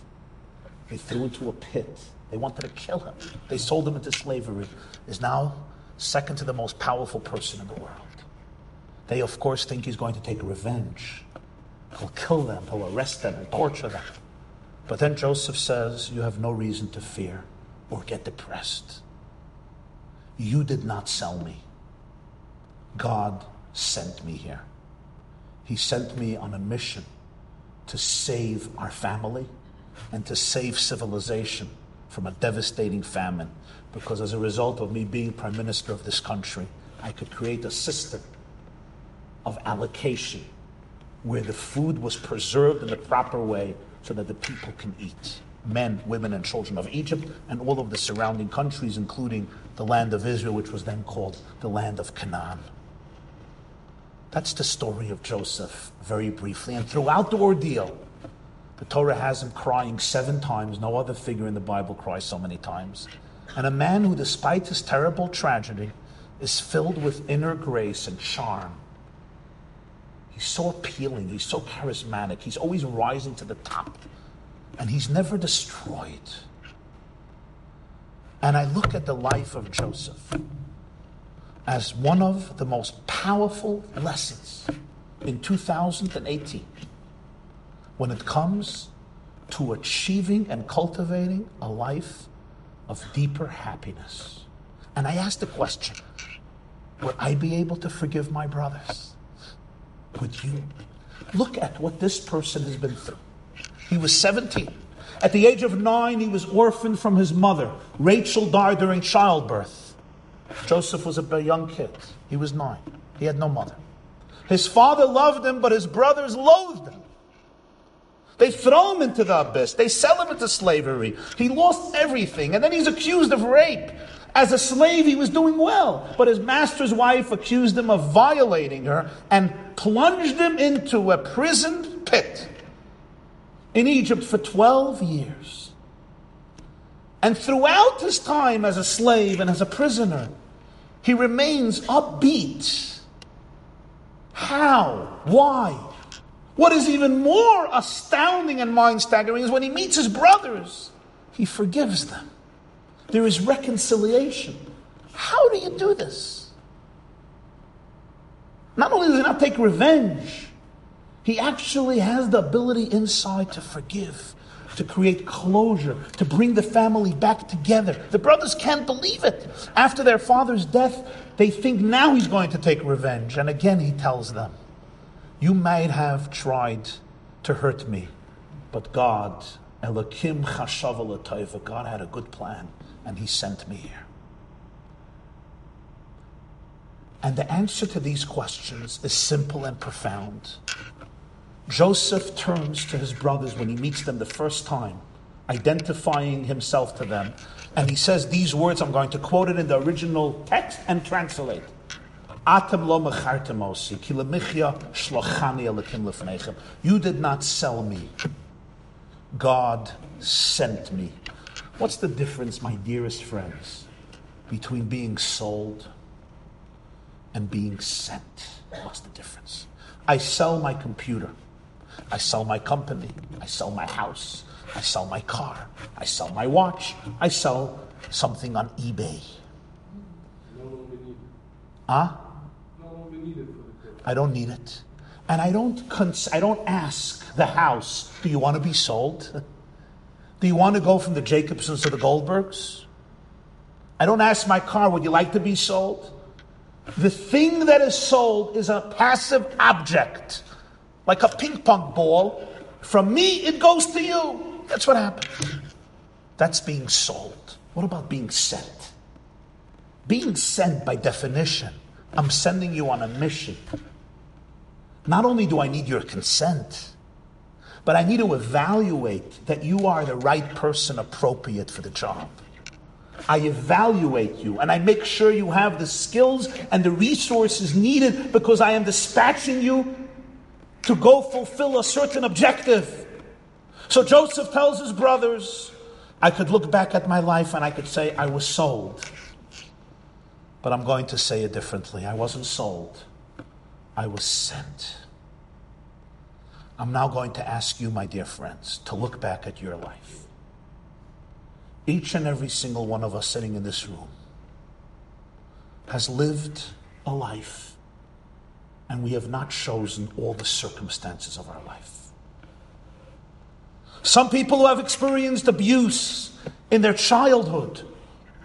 they threw into a pit, they wanted to kill him, they sold him into slavery, is now second to the most powerful person in the world. They, of course, think he's going to take revenge. He'll kill them, he'll arrest them, and torture them. But then Joseph says, You have no reason to fear or get depressed. You did not sell me. God sent me here. He sent me on a mission to save our family and to save civilization from a devastating famine. Because as a result of me being prime minister of this country, I could create a system of allocation where the food was preserved in the proper way so that the people can eat men, women, and children of Egypt and all of the surrounding countries, including the land of Israel, which was then called the land of Canaan. That's the story of Joseph, very briefly. And throughout the ordeal, the Torah has him crying seven times. No other figure in the Bible cries so many times. And a man who, despite his terrible tragedy, is filled with inner grace and charm. He's so appealing, he's so charismatic, he's always rising to the top, and he's never destroyed. And I look at the life of Joseph as one of the most powerful lessons in 2018 when it comes to achieving and cultivating a life of deeper happiness. And I ask the question Would I be able to forgive my brothers? Would you? Look at what this person has been through. He was 17. At the age of nine, he was orphaned from his mother. Rachel died during childbirth. Joseph was a young kid. He was nine. He had no mother. His father loved him, but his brothers loathed him. They throw him into the abyss. They sell him into slavery. He lost everything. And then he's accused of rape. As a slave, he was doing well. But his master's wife accused him of violating her and plunged him into a prison pit in Egypt for 12 years. And throughout his time as a slave and as a prisoner, he remains upbeat. How? Why? What is even more astounding and mind staggering is when he meets his brothers, he forgives them. There is reconciliation. How do you do this? Not only does he not take revenge, he actually has the ability inside to forgive to create closure, to bring the family back together. The brothers can't believe it. After their father's death, they think now he's going to take revenge. And again, he tells them, You might have tried to hurt me, but God, Elokim Chashav God had a good plan, and he sent me here. And the answer to these questions is simple and profound. Joseph turns to his brothers when he meets them the first time, identifying himself to them. And he says these words, I'm going to quote it in the original text and translate. Atem lo mechartemosi, ki lemichya shlochani. You did not sell me. God sent me. What's the difference, my dearest friends, between being sold and being sent? What's the difference? I sell my computer. I sell my company. I sell my house. I sell my car. I sell my watch. I sell something on eBay. Huh? I don't need it. And I don't, cons- I don't ask the house, do you want to be sold? Do you want to go from the Jacobsons to the Goldbergs? I don't ask my car, would you like to be sold? The thing that is sold is a passive object, like a ping pong ball. From me, it goes to you. That's what happens. That's being sold. What about being sent? Being sent, by definition, I'm sending you on a mission. Not only do I need your consent, but I need to evaluate that you are the right person appropriate for the job. I evaluate you and I make sure you have the skills and the resources needed because I am dispatching you to go fulfill a certain objective. So Joseph tells his brothers, I could look back at my life and I could say, I was sold. But I'm going to say it differently. I wasn't sold, I was sent. I'm now going to ask you, my dear friends, to look back at your life. Each and every single one of us sitting in this room has lived a life, and we have not chosen all the circumstances of our life. Some people who have experienced abuse in their childhood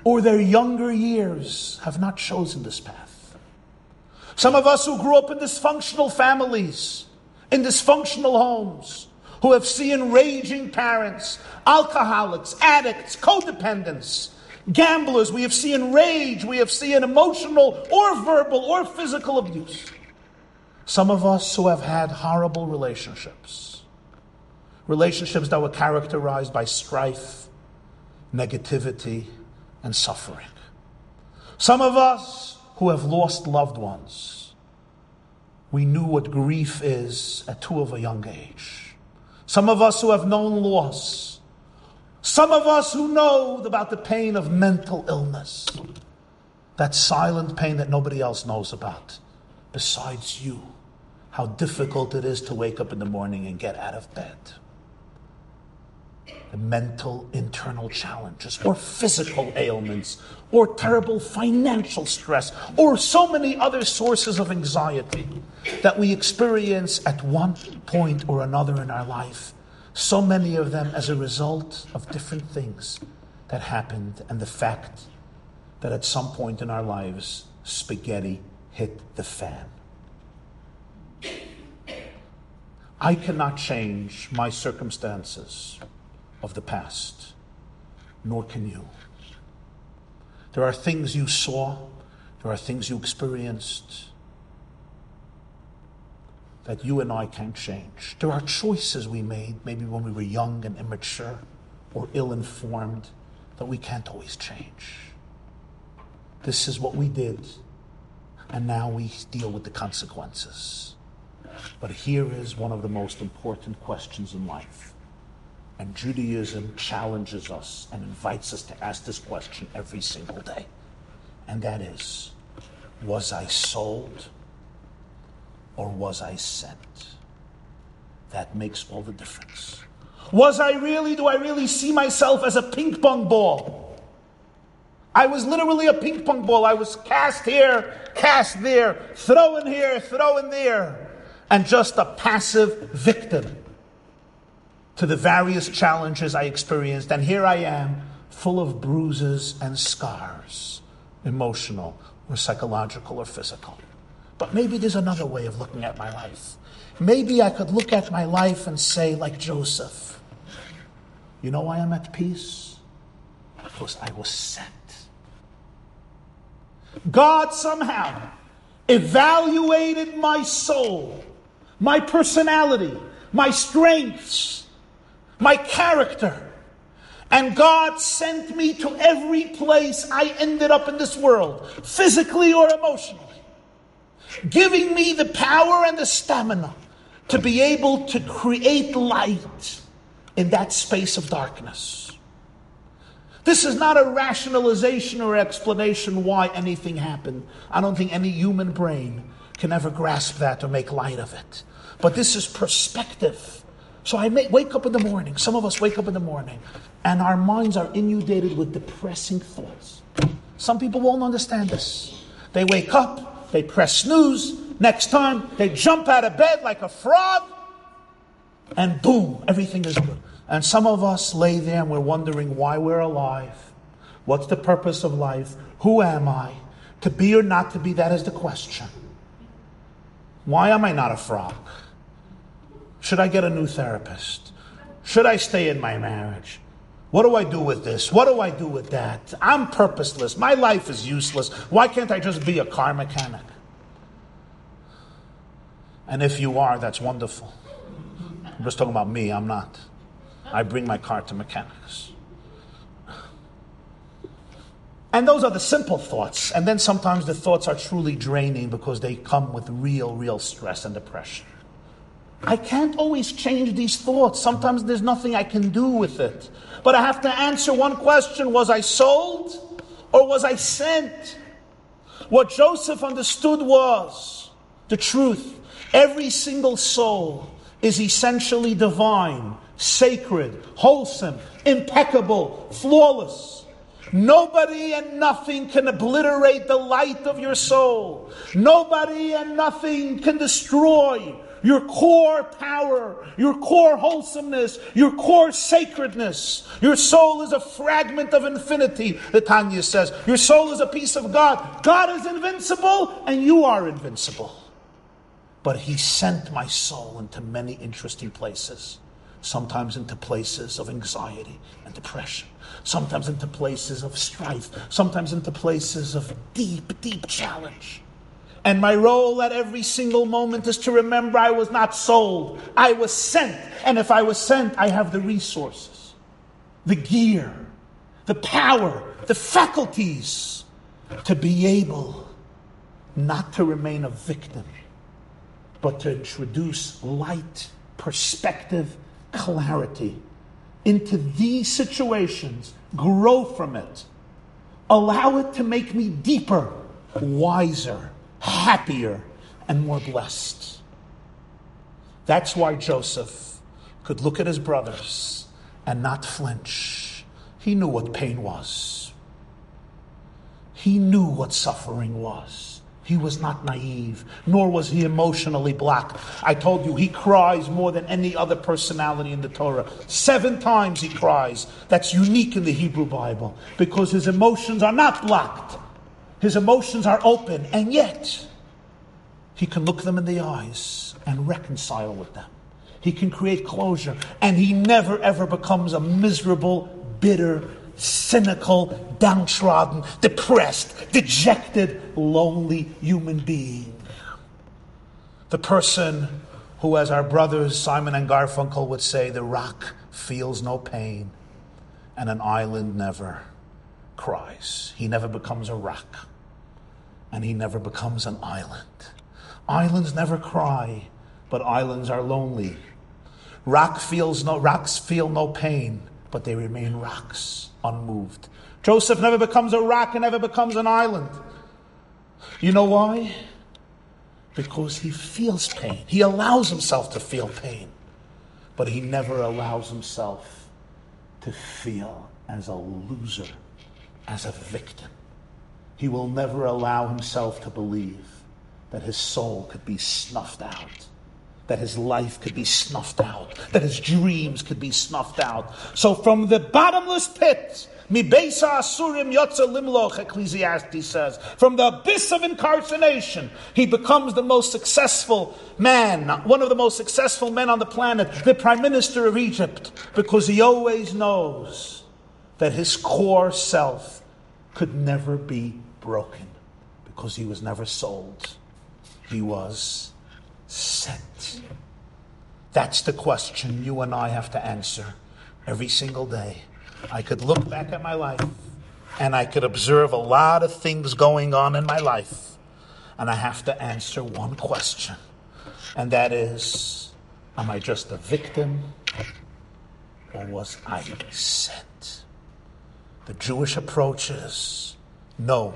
or their younger years have not chosen this path. Some of us who grew up in dysfunctional families, in dysfunctional homes, who have seen raging parents, alcoholics, addicts, codependents, gamblers, we have seen rage, we have seen emotional or verbal or physical abuse. Some of us who have had horrible relationships, relationships that were characterized by strife, negativity, and suffering. Some of us who have lost loved ones, we knew what grief is at too of a young age. Some of us who have known loss. Some of us who know about the pain of mental illness. That silent pain that nobody else knows about besides you. How difficult it is to wake up in the morning and get out of bed mental internal challenges or physical ailments or terrible financial stress or so many other sources of anxiety that we experience at one point or another in our life. So many of them as a result of different things that happened and the fact that at some point in our lives, spaghetti hit the fan. I cannot change my circumstances of the past, nor can you. There are things you saw, there are things you experienced that you and I can't change. There are choices we made, maybe when we were young and immature or ill informed, that we can't always change. This is what we did, and now we deal with the consequences. But here is one of the most important questions in life and Judaism challenges us and invites us to ask this question every single day. And that is Was I sold or was I sent? That makes all the difference. Was I really, do I really see myself as a ping pong ball? I was literally a ping pong ball. I was cast here, cast there, thrown here, thrown there, and just a passive victim to the various challenges I experienced, and here I am, full of bruises and scars, emotional or psychological or physical. But maybe there's another way of looking at my life. Maybe I could look at my life and say, like Joseph, you know why I'm at peace? Because I was sent. God somehow evaluated my soul, my personality, my strengths, my character. And God sent me to every place I ended up in this world, physically or emotionally. giving me the power and the stamina to be able to create light in that space of darkness. This is not a rationalization or explanation why anything happened. I don't think any human brain can ever grasp that or make light of it. But this is perspective. So I wake up in the morning. Some of us wake up in the morning and our minds are inundated with depressing thoughts. Some people won't understand this. They wake up, they press snooze, next time they jump out of bed like a frog, and boom, everything is good. And some of us lay there and we're wondering why we're alive. What's the purpose of life? Who am I? To be or not to be, that is the question. Why am I not a frog? Should I get a new therapist? Should I stay in my marriage? What do I do with this? What do I do with that? I'm purposeless. My life is useless. Why can't I just be a car mechanic? And if you are, that's wonderful. I'm just talking about me, I'm not. I bring my car to mechanics. And those are the simple thoughts. And then sometimes the thoughts are truly draining because they come with real, real stress and depression. I can't always change these thoughts. Sometimes there's nothing I can do with it. But I have to answer one question Was I sold or was I sent? What Joseph understood was the truth. Every single soul is essentially divine, sacred, wholesome, impeccable, flawless. Nobody and nothing can obliterate the light of your soul. Nobody and nothing can destroy your core power, your core wholesomeness, your core sacredness. Your soul is a fragment of infinity, the Tanya says. Your soul is a piece of God. God is invincible, and you are invincible. But He sent my soul into many interesting places, sometimes into places of anxiety and depression, sometimes into places of strife, sometimes into places of deep, deep challenge. And my role at every single moment is to remember I was not sold, I was sent. And if I was sent, I have the resources, the gear, the power, the faculties to be able not to remain a victim, but to introduce light, perspective, clarity into these situations, grow from it, allow it to make me deeper, wiser happier, and more blessed. That's why Joseph could look at his brothers and not flinch. He knew what pain was, he knew what suffering was. He was not naive, nor was he emotionally black. I told you, he cries more than any other personality in the Torah. Seven times he cries. That's unique in the Hebrew Bible because his emotions are not blocked. His emotions are open, and yet he can look them in the eyes and reconcile with them. He can create closure, and he never ever becomes a miserable, bitter, cynical, downtrodden, depressed, dejected, lonely human being. The person who, as our brothers Simon and Garfunkel would say, the rock feels no pain and an island never cries. He never becomes a rock and he never becomes an island. Islands never cry, but islands are lonely. Rock feels no, rocks feel no pain, but they remain rocks, unmoved. Joseph never becomes a rock and never becomes an island. You know why? Because he feels pain. He allows himself to feel pain, but he never allows himself to feel as a loser, as a victim. He will never allow himself to believe that his soul could be snuffed out, that his life could be snuffed out, that his dreams could be snuffed out. So from the bottomless pit, Mibesa Asurim Yotza Limloch, Ecclesiastes says. From the abyss of incarceration, he becomes the most successful man, one of the most successful men on the planet, the prime minister of Egypt, because he always knows that his core self could never be broken because he was never sold. He was sent. That's the question you and I have to answer every single day. I could look back at my life and I could observe a lot of things going on in my life. and I have to answer one question, and that is Am I just a victim or was I sent? The Jewish approach is no,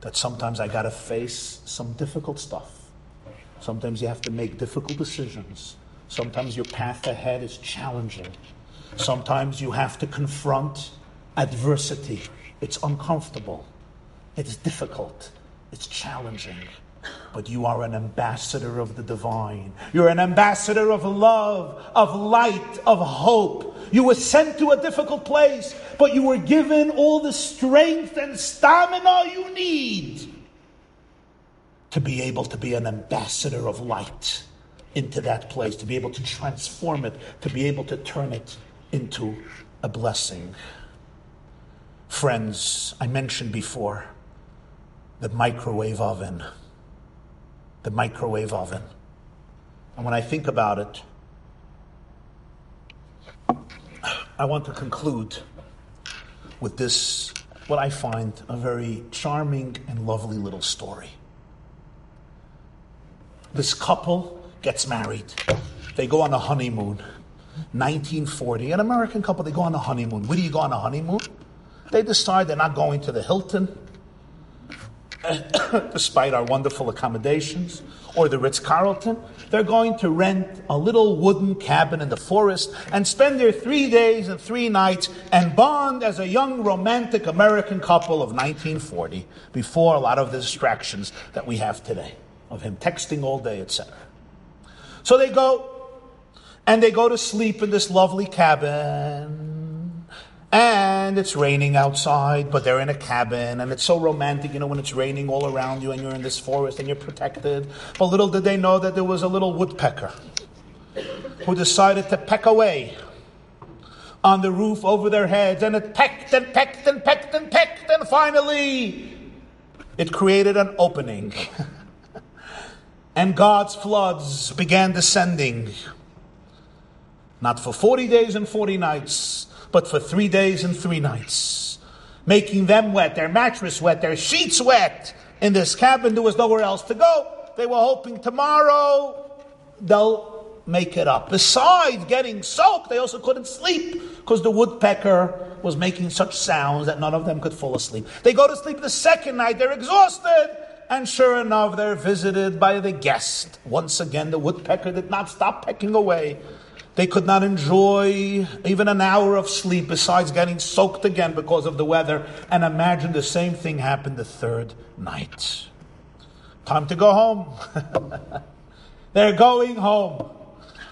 that sometimes I got to face some difficult stuff. Sometimes you have to make difficult decisions. Sometimes your path ahead is challenging. Sometimes you have to confront adversity. It's uncomfortable. It's difficult. It's challenging. But you are an ambassador of the divine. You're an ambassador of love, of light, of hope. You were sent to a difficult place, but you were given all the strength and stamina you need to be able to be an ambassador of light into that place, to be able to transform it, to be able to turn it into a blessing. Friends, I mentioned before the microwave oven. The microwave oven. And when I think about it, I want to conclude with this, what I find a very charming and lovely little story. This couple gets married. They go on a honeymoon. 1940, an American couple, they go on a honeymoon. Where do you go on a honeymoon? They decide they're not going to the Hilton, despite our wonderful accommodations, or the Ritz Carlton. They're going to rent a little wooden cabin in the forest and spend their three days and three nights and bond as a young romantic American couple of 1940 before a lot of the distractions that we have today of him texting all day, etc. So they go and they go to sleep in this lovely cabin. And it's raining outside, but they're in a cabin, and it's so romantic, you know, when it's raining all around you and you're in this forest and you're protected. But little did they know that there was a little woodpecker who decided to peck away on the roof over their heads, and it pecked and pecked and pecked and pecked, and finally it created an opening. and God's floods began descending not for 40 days and 40 nights, but for three days and three nights, making them wet, their mattress wet, their sheets wet. In this cabin, there was nowhere else to go. They were hoping tomorrow they'll make it up. Besides getting soaked, they also couldn't sleep because the woodpecker was making such sounds that none of them could fall asleep. They go to sleep the second night, they're exhausted. And sure enough, they're visited by the guest. Once again, the woodpecker did not stop pecking away. They could not enjoy even an hour of sleep besides getting soaked again because of the weather. And imagine the same thing happened the third night. Time to go home. They're going home.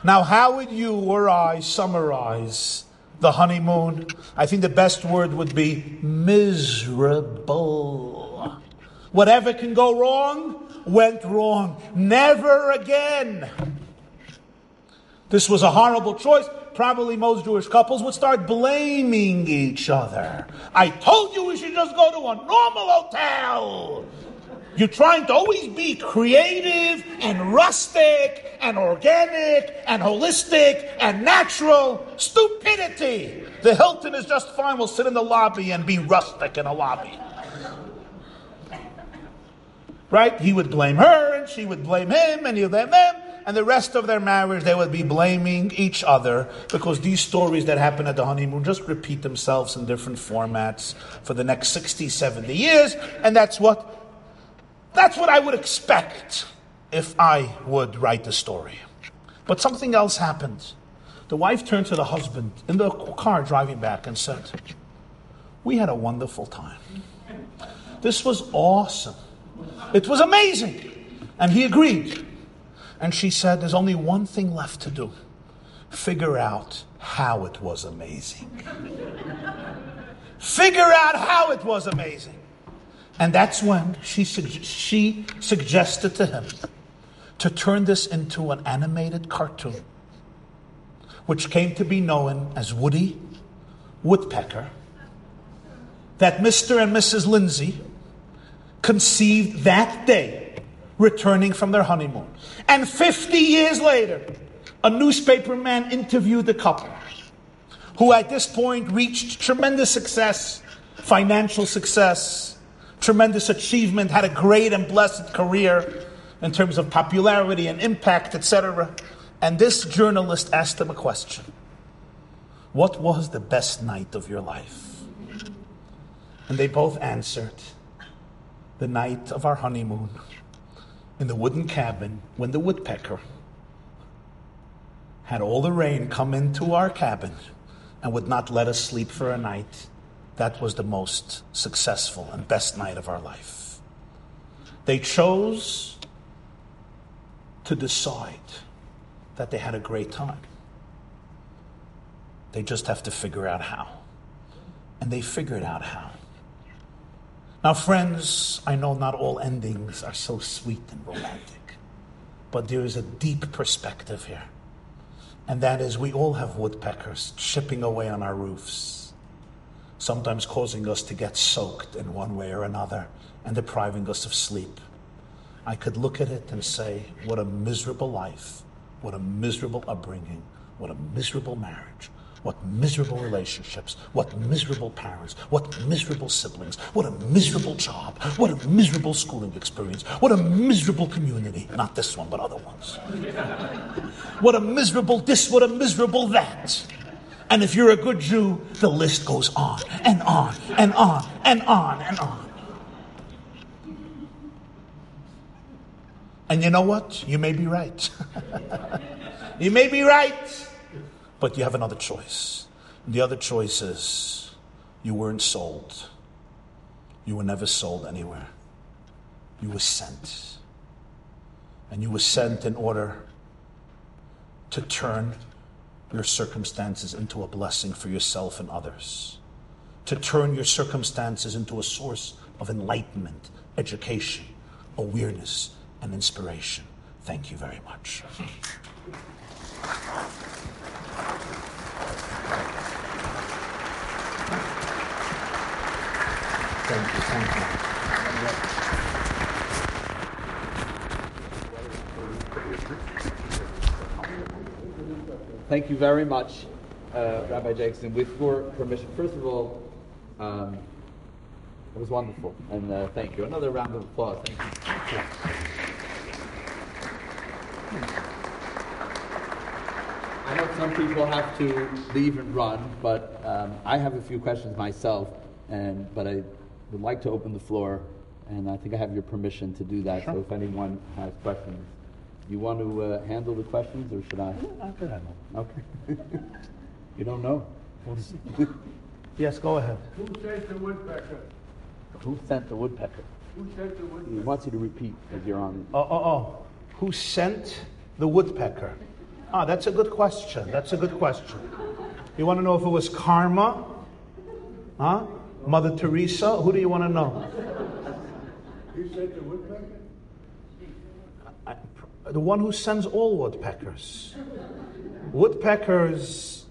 Now, how would you or I summarize the honeymoon? I think the best word would be miserable. Whatever can go wrong went wrong. Never again. This was a horrible choice. Probably most Jewish couples would start blaming each other. I told you we should just go to a normal hotel. You're trying to always be creative and rustic and organic and holistic and natural. Stupidity. The Hilton is just fine. We'll sit in the lobby and be rustic in a lobby. Right? He would blame her and she would blame him and he'd blame them and the rest of their marriage they would be blaming each other because these stories that happen at the honeymoon just repeat themselves in different formats for the next 60, 70 years, and that's what that's what I would expect if I would write the story. But something else happened. The wife turned to the husband in the car driving back and said, We had a wonderful time. This was awesome. It was amazing. And he agreed. And she said, There's only one thing left to do figure out how it was amazing. figure out how it was amazing. And that's when she, she suggested to him to turn this into an animated cartoon, which came to be known as Woody Woodpecker, that Mr. and Mrs. Lindsay conceived that day returning from their honeymoon. And 50 years later, a newspaper man interviewed the couple, who at this point reached tremendous success, financial success. tremendous achievement, had a great and blessed career in terms of popularity and impact, etc. And this journalist asked him a question What was the best night of your life? And they both answered, The night of our honeymoon in the wooden cabin when the woodpecker had all the rain come into our cabin and would not let us sleep for a night. That was the most successful and best night of our life. They chose to decide that they had a great time. They just have to figure out how. And they figured out how. Now, friends, I know not all endings are so sweet and romantic, but there is a deep perspective here. And that is, we all have woodpeckers chipping away on our roofs, sometimes causing us to get soaked in one way or another and depriving us of sleep. I could look at it and say, what a miserable life, what a miserable upbringing, what a miserable marriage, what miserable relationships, what miserable parents, what miserable siblings, what a miserable job, what a miserable schooling experience, what a miserable community. Not this one, but other ones. what a miserable this, what a miserable that. And if you're a good Jew, the list goes on and on and on and on and on. And you know what? You may be right. you may be right. But you have another choice. The other choice is you weren't sold. You were never sold anywhere. You were sent. And you were sent in order to turn your circumstances into a blessing for yourself and others. To turn your circumstances into a source of enlightenment, education, awareness, and inspiration. Thank you very much. Thank you, thank you. Thank you very much, uh, Rabbi Jacobson. With your permission, first of all, um, it was wonderful, and uh, thank you. Another round of applause. Thank you. I know some people have to leave and run, but um, I have a few questions myself, and but I would like to open the floor, and I think I have your permission to do that. Sure. So if anyone has questions, you want to uh, handle the questions, or should I? I can handle. Okay. you don't know. yes, go ahead. Who sent the woodpecker? Who sent the woodpecker? Who sent the woodpecker? He wants you to repeat as you're on. Oh, oh, oh who sent the woodpecker? Ah, that's a good question. That's a good question. You want to know if it was karma? Huh? Mother Teresa? Who do you want to know? Sent the woodpecker? I, the one who sends all woodpeckers. Woodpeckers,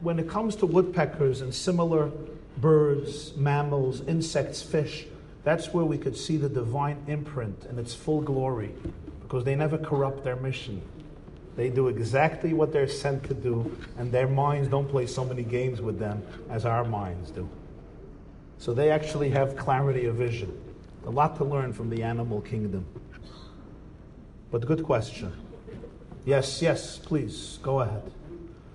when it comes to woodpeckers and similar birds, mammals, insects, fish, that's where we could see the divine imprint in its full glory because they never corrupt their mission. They do exactly what they're sent to do, and their minds don't play so many games with them as our minds do. So they actually have clarity of vision. A lot to learn from the animal kingdom. But good question. Yes, yes, please, go ahead.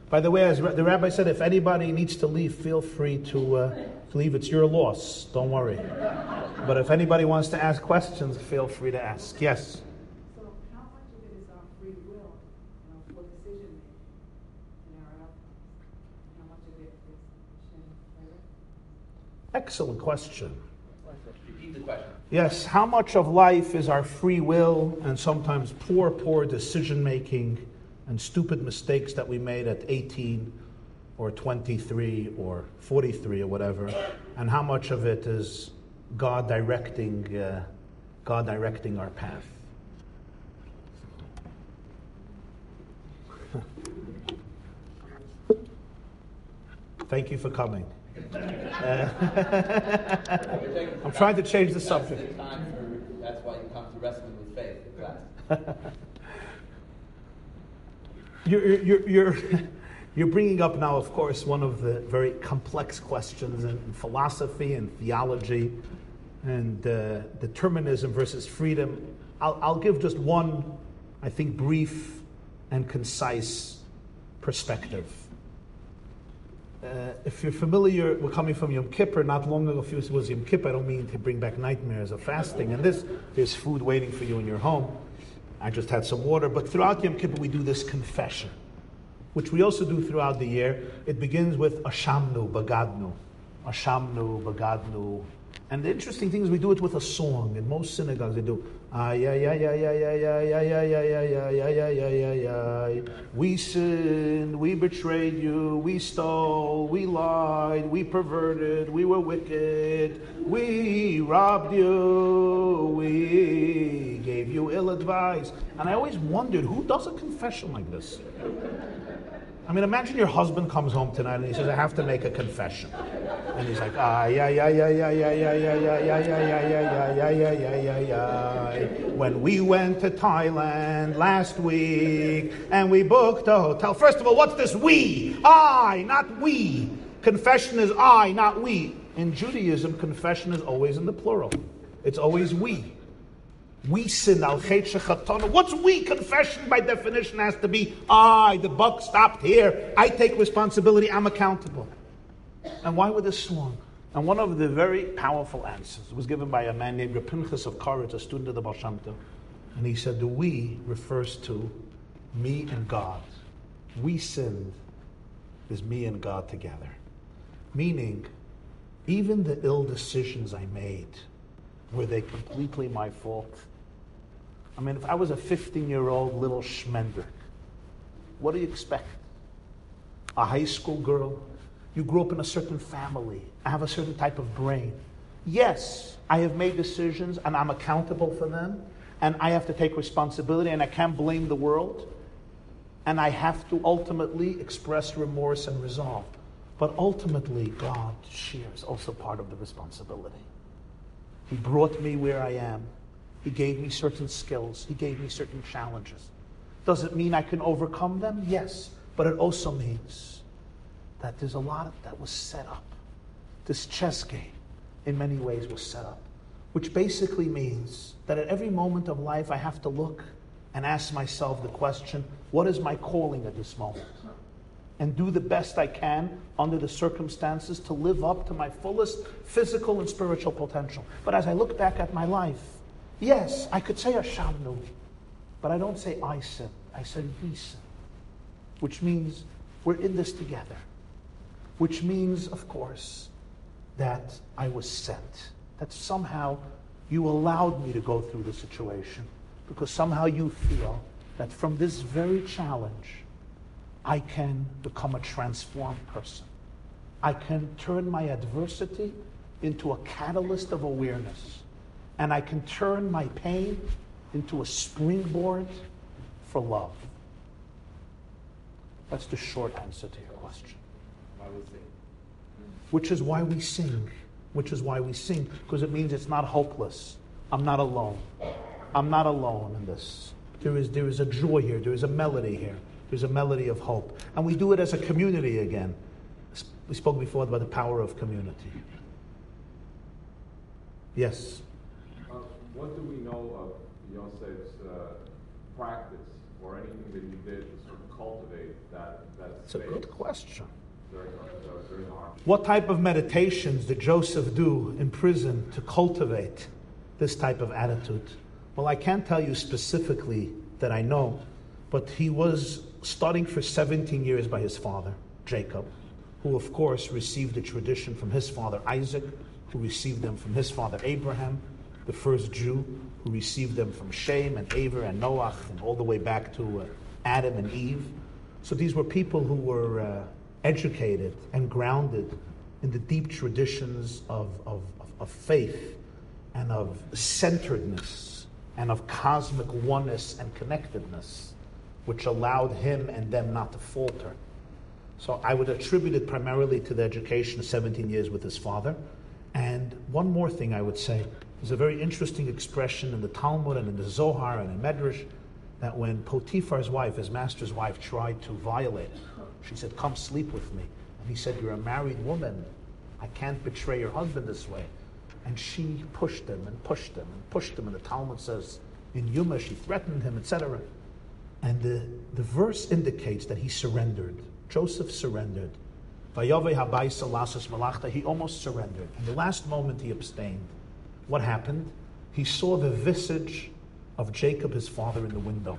By the way, as the rabbi said, if anybody needs to leave, feel free to uh, leave. It's your loss, don't worry. But if anybody wants to ask questions, feel free to ask. Yes? Excellent question. Yes, how much of life is our free will and sometimes poor, poor decision making and stupid mistakes that we made at 18 or 23 or 43 or whatever, and how much of it is God directing, uh, God directing our path? Thank you for coming. Uh, I'm trying to change the subject. That's why you come to wrestling with faith. You're, you're, you're, you're bringing up now, of course, one of the very complex questions in philosophy and theology. and uh, determinism versus freedom. I'll, I'll give just one, I think, brief and concise perspective. Uh, if you're familiar, we're coming from Yom Kippur. Not long ago, if it was Yom Kippur, I don't mean to bring back nightmares of fasting. And this, there's food waiting for you in your home. I just had some water. But throughout Yom Kippur, we do this confession, which we also do throughout the year. It begins with Ashamnu, Bagadnu. Ashamnu, Bagadnu, and the interesting thing is we do it with a song. In most synagogues they do We sinned, we betrayed you, we stole, we lied, we perverted, we were wicked, we robbed you, we gave you ill advice. And I always wondered who does a confession like this? I mean, imagine your husband comes home tonight and he says, I have to make a confession. And he's like, ah, yeah, yeah, yeah, yeah, yeah, yeah, yeah, yeah, yeah, yeah, yeah, yeah, yeah, yeah, yeah, yeah, yeah. Yeah. When we went to Thailand last week and we booked a hotel. First of all, what's this we? I, not we. Confession is I, not we. In Judaism, confession is always in the plural. It's always we. We sin al What's we? Confession by definition has to be I. The buck stopped here. I take responsibility. I'm accountable. And why would this song? And one of the very powerful answers was given by a man named Reb Pinchas of Koritz, a student of the Tov. And he said, the we refers to me and God. We sinned is me and God together. Meaning, even the ill decisions I made, were they completely my fault? I mean, if I was a 15 year old little schmender, what do you expect? A high school girl? You grew up in a certain family. I have a certain type of brain. Yes, I have made decisions and I'm accountable for them, and I have to take responsibility, and I can't blame the world, and I have to ultimately express remorse and resolve. But ultimately, God shares also part of the responsibility. He brought me where I am. He gave me certain skills. He gave me certain challenges. Does it mean I can overcome them? Yes. But it also means that there's a lot that was set up. This chess game, in many ways, was set up, which basically means that at every moment of life, I have to look and ask myself the question what is my calling at this moment? and do the best I can under the circumstances to live up to my fullest physical and spiritual potential. But as I look back at my life, yes, I could say Ashamnu, but I don't say I sin. I say we sin, which means we're in this together, which means, of course, that I was sent, that somehow you allowed me to go through the situation, because somehow you feel that from this very challenge, I can become a transformed person. I can turn my adversity into a catalyst of awareness. And I can turn my pain into a springboard for love. That's the short answer to your question. Which is why we sing. Which is why we sing, because it means it's not hopeless. I'm not alone. I'm not alone in this. There is, there is a joy here, there is a melody here. There's a melody of hope. And we do it as a community again. We spoke before about the power of community. Yes? What do we know of Yosef's uh, practice or anything that he did to sort of cultivate that, that It's a good question. Very, very hard. What type of meditations did Joseph do in prison to cultivate this type of attitude? Well, I can't tell you specifically that I know, but he was studying for 17 years by his father, Jacob, who of course received the tradition from his father Isaac, who received them from his father Abraham, the first Jew, who received them from Shem and Aver and Noach, and all the way back to uh, Adam and Eve. So these were people who were uh, educated and grounded in the deep traditions of, of, of faith and of centeredness and of cosmic oneness and connectedness which allowed him and them not to falter. So I would attribute it primarily to the education of 17 years with his father. And one more thing I would say there's a very interesting expression in the Talmud and in the Zohar and in Medrash that when Potiphar's wife, his master's wife, tried to violate him, she said, Come sleep with me. And he said, You're a married woman. I can't betray your husband this way. And she pushed him and pushed him and pushed him. And the Talmud says in Yoma she threatened him, etc. And the, the verse indicates that he surrendered. Joseph surrendered. He almost surrendered. In the last moment, he abstained. What happened? He saw the visage of Jacob, his father, in the window.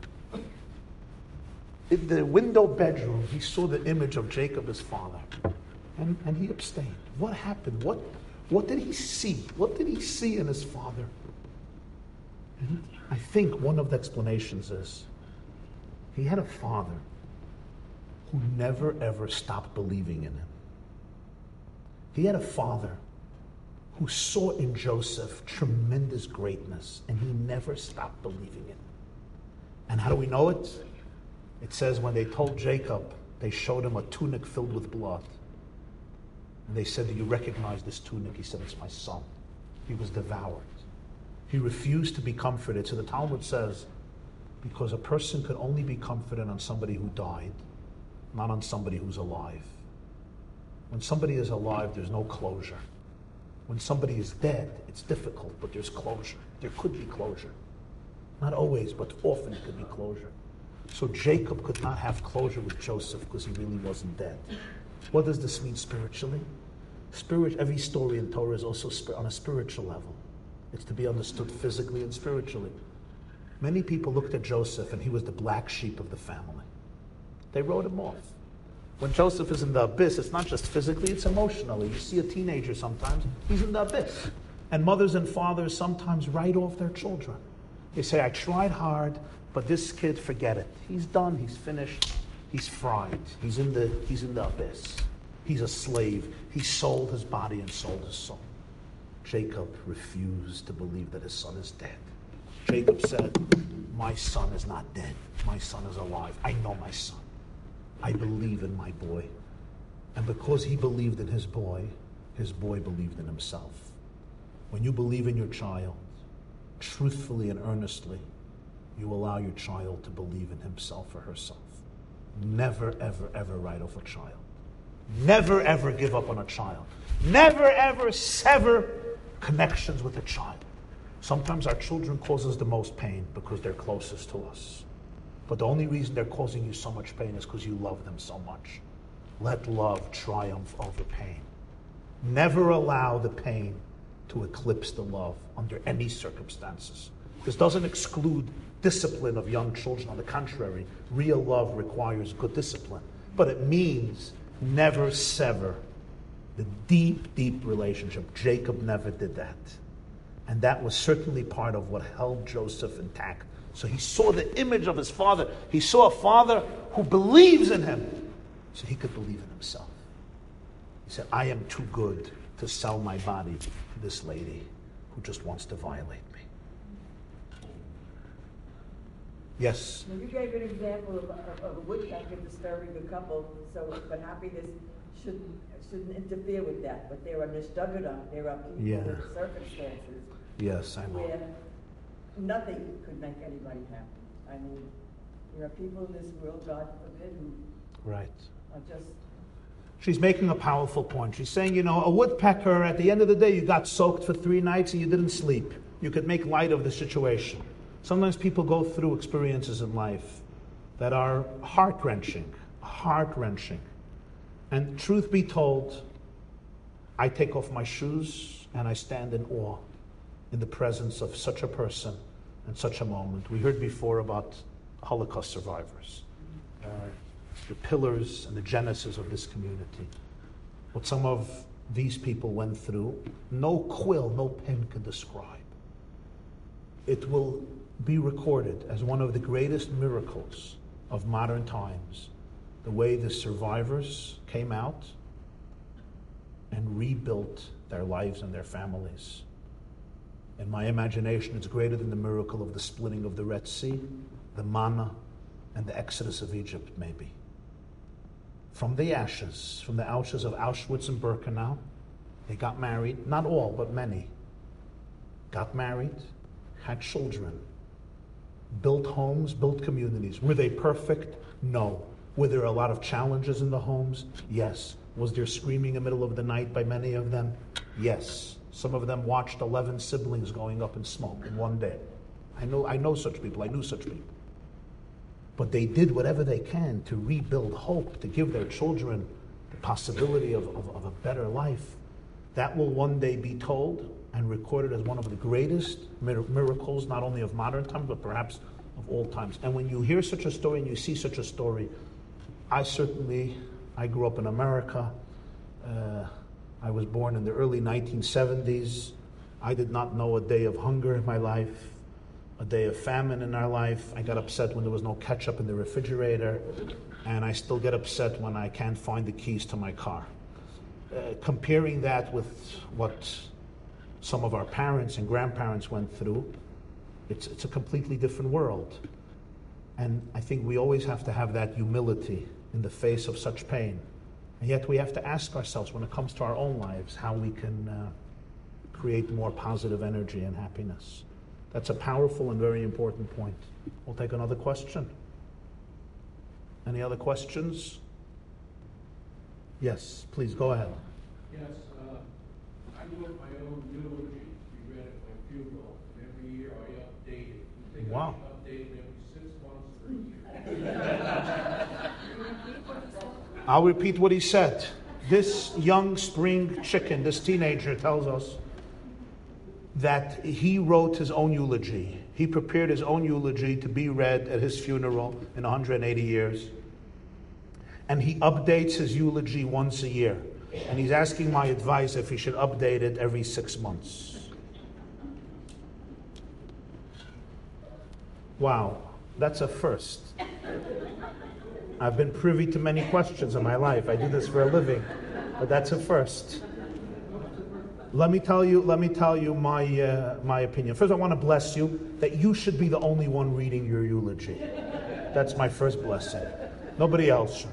In the window bedroom, he saw the image of Jacob, his father, and, and he abstained. What happened? What, what did he see? What did he see in his father? And I think one of the explanations is he had a father who never ever stopped believing in him. He had a father who saw in Joseph tremendous greatness and he never stopped believing it. And how do we know it? It says when they told Jacob, they showed him a tunic filled with blood. And they said, Do you recognize this tunic? He said, It's my son. He was devoured. He refused to be comforted. So the Talmud says, because a person could only be comforted on somebody who died, not on somebody who's alive. When somebody is alive, there's no closure. When somebody is dead, it's difficult, but there's closure. There could be closure. Not always, but often it could be closure. So Jacob could not have closure with Joseph because he really wasn't dead. What does this mean spiritually? Spirit, every story in Torah is also on a spiritual level. It's to be understood physically and spiritually. Many people looked at Joseph and he was the black sheep of the family. They wrote him off. When Joseph is in the abyss, it's not just physically, it's emotionally. You see a teenager sometimes, he's in the abyss. And mothers and fathers sometimes write off their children. They say, I tried hard, but this kid, forget it. He's done, he's finished, he's fried, he's in the, he's in the abyss. He's a slave. He sold his body and sold his soul. Jacob refused to believe that his son is dead. Jacob said, My son is not dead. My son is alive. I know my son. I believe in my boy. And because he believed in his boy, his boy believed in himself. When you believe in your child, truthfully and earnestly, you allow your child to believe in himself or herself. Never, ever, ever write off a child. Never, ever give up on a child. Never, ever sever connections with a child. Sometimes our children cause us the most pain because they're closest to us. But the only reason they're causing you so much pain is because you love them so much. Let love triumph over pain. Never allow the pain to eclipse the love under any circumstances. This doesn't exclude discipline of young children. On the contrary, real love requires good discipline. But it means never sever the deep, deep relationship. Jacob never did that. And that was certainly part of what held Joseph intact. So he saw the image of his father. He saw a father who believes in him. So he could believe in himself. He said, I am too good to sell my body to this lady who just wants to violate me. Yes? Now, you gave an example of, of, of a woodpecker disturbing a couple, so, but happiness shouldn't, shouldn't interfere with that. But there are nishtagadam, there are people Yeah. with circumstances Yes, I know. where nothing could make anybody happy. I mean, there are people in this world, God forbid, who Right. are just, She's making a powerful point. She's saying, you know, a woodpecker, at the end of the day, you got soaked for three nights and you didn't sleep. You could make light of the situation. Sometimes people go through experiences in life that are heart wrenching, heart wrenching. And truth be told, I take off my shoes and I stand in awe in the presence of such a person and such a moment. We heard before about Holocaust survivors, uh, the pillars and the genesis of this community. What some of these people went through, no quill, no pen can describe. It will be recorded as one of the greatest miracles of modern times the way the survivors came out and rebuilt their lives and their families. In my imagination, it's greater than the miracle of the splitting of the Red Sea, the manna, and the exodus of Egypt, maybe. From the ashes, from the ashes of Auschwitz and Birkenau, they got married, not all, but many. Got married, had children, built homes, built communities. Were they perfect? No. Were there a lot of challenges in the homes? Yes. Was there screaming in the middle of the night by many of them? Yes. Some of them watched 11 siblings going up in smoke in one day. I know, I know such people, I knew such people. But they did whatever they can to rebuild hope, to give their children the possibility of, of, of a better life. That will one day be told and recorded as one of the greatest miracles, not only of modern times, but perhaps of all times. And when you hear such a story and you see such a story, I certainly, I grew up in America. Uh, I was born in the early 1970s. I did not know a day of hunger in my life, a day of famine in our life. I got upset when there was no ketchup in the refrigerator, and I still get upset when I can't find the keys to my car. Uh, comparing that with what some of our parents and grandparents went through, it's, it's a completely different world. And I think we always have to have that humility in the face of such pain. And yet we have to ask ourselves when it comes to our own lives how we can uh, create more positive energy and happiness. That's a powerful and very important point. We'll take another question. Any other questions? Yes, please go ahead. Yes, uh, I wrote my own eulogy to be read at my funeral, and every year I update it. Wow. I update it every six months or a year? I'll repeat what he said. This young spring chicken, this teenager, tells us that he wrote his own eulogy. He prepared his own eulogy to be read at his funeral in 180 years. And he updates his eulogy once a year. And he's asking my advice if he should update it every six months. Wow, that's a first. I've been privy to many questions in my life. I do this for a living, but that's a first. Let me tell you. Let me tell you my uh, my opinion. First, I want to bless you that you should be the only one reading your eulogy. That's my first blessing. Nobody else should.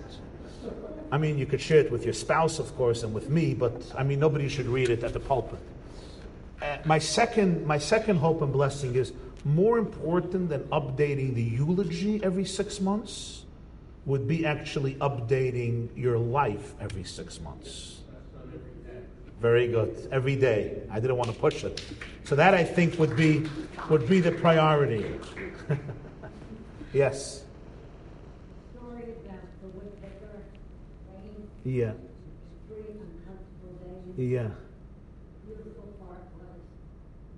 I mean, you could share it with your spouse, of course, and with me, but I mean, nobody should read it at the pulpit. Uh, my second my second hope and blessing is more important than updating the eulogy every six months would be actually updating your life every six months. Very good. Every day. I didn't want to push it. So that I think would be would be the priority. yes. story about the woodpecker writing Yeah. three uncomfortable days. Yeah. Beautiful part was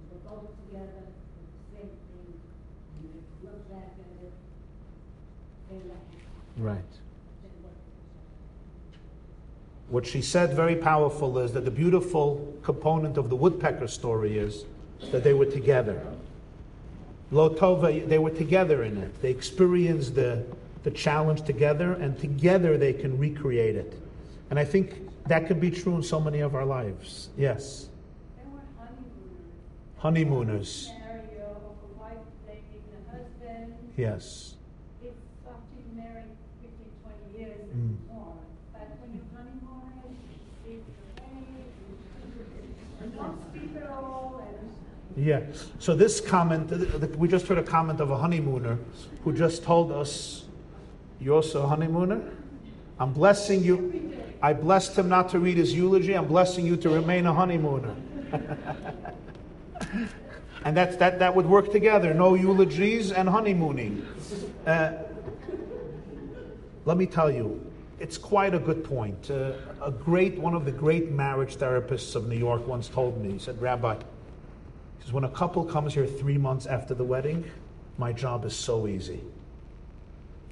we're both together, the same thing, and we look back at it, they laugh. Right. What she said very powerful is that the beautiful component of the woodpecker story is that they were together. Lotova, they were together in it. They experienced the, the challenge together, and together they can recreate it. And I think that could be true in so many of our lives. Yes. They were honeymooners. Honeymooners. Scenario of a wife dating a husband. Yes. It's after you married 15, 20 years Yeah. So this comment, we just heard a comment of a honeymooner who just told us, "You're also a honeymooner." I'm blessing you. I blessed him not to read his eulogy. I'm blessing you to remain a honeymooner. and that's, that, that would work together. No eulogies and honeymooning. Uh, let me tell you, it's quite a good point. Uh, a great, one of the great marriage therapists of New York once told me, he said, Rabbi, because when a couple comes here three months after the wedding, my job is so easy.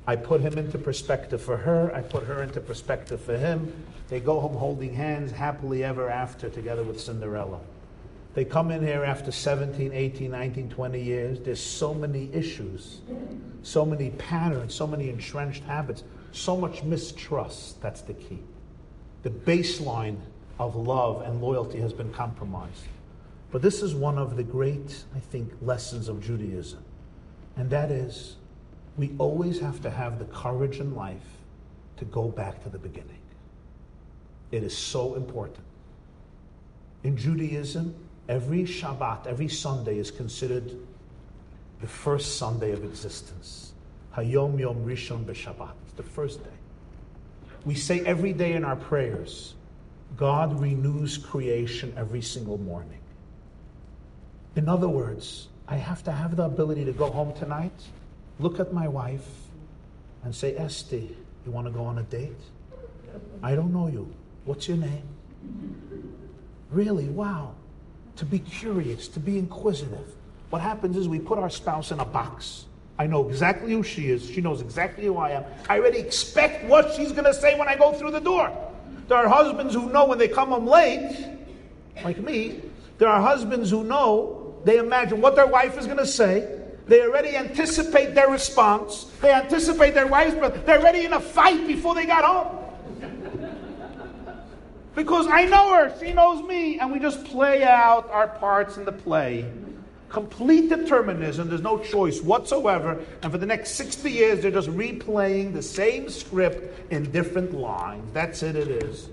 I put him into perspective for her, I put her into perspective for him. They go home holding hands happily ever after together with Cinderella. They come in here after 17, 18, 19, 20 years. There's so many issues, so many patterns, so many entrenched habits, so much mistrust. That's the key. The baseline of love and loyalty has been compromised. But this is one of the great, I think, lessons of Judaism. And that is, we always have to have the courage in life to go back to the beginning. It is so important. In Judaism, every Shabbat, every Sunday is considered the first Sunday of existence. Hayom Yom Rishon B'Shabbat. The first day. We say every day in our prayers, God renews creation every single morning. In other words, I have to have the ability to go home tonight, look at my wife, and say, Esty, you want to go on a date? I don't know you. What's your name? Really? Wow. To be curious, to be inquisitive. What happens is we put our spouse in a box. I know exactly who she is. She knows exactly who I am. I already expect what she's going to say when I go through the door. There are husbands who know when they come home late, like me. There are husbands who know, they imagine what their wife is going to say. They already anticipate their response. They anticipate their wife's breath. They're ready in a fight before they got home. Because I know her, she knows me, and we just play out our parts in the play. Complete determinism, there's no choice whatsoever, and for the next 60 years they're just replaying the same script in different lines. That's it, it is.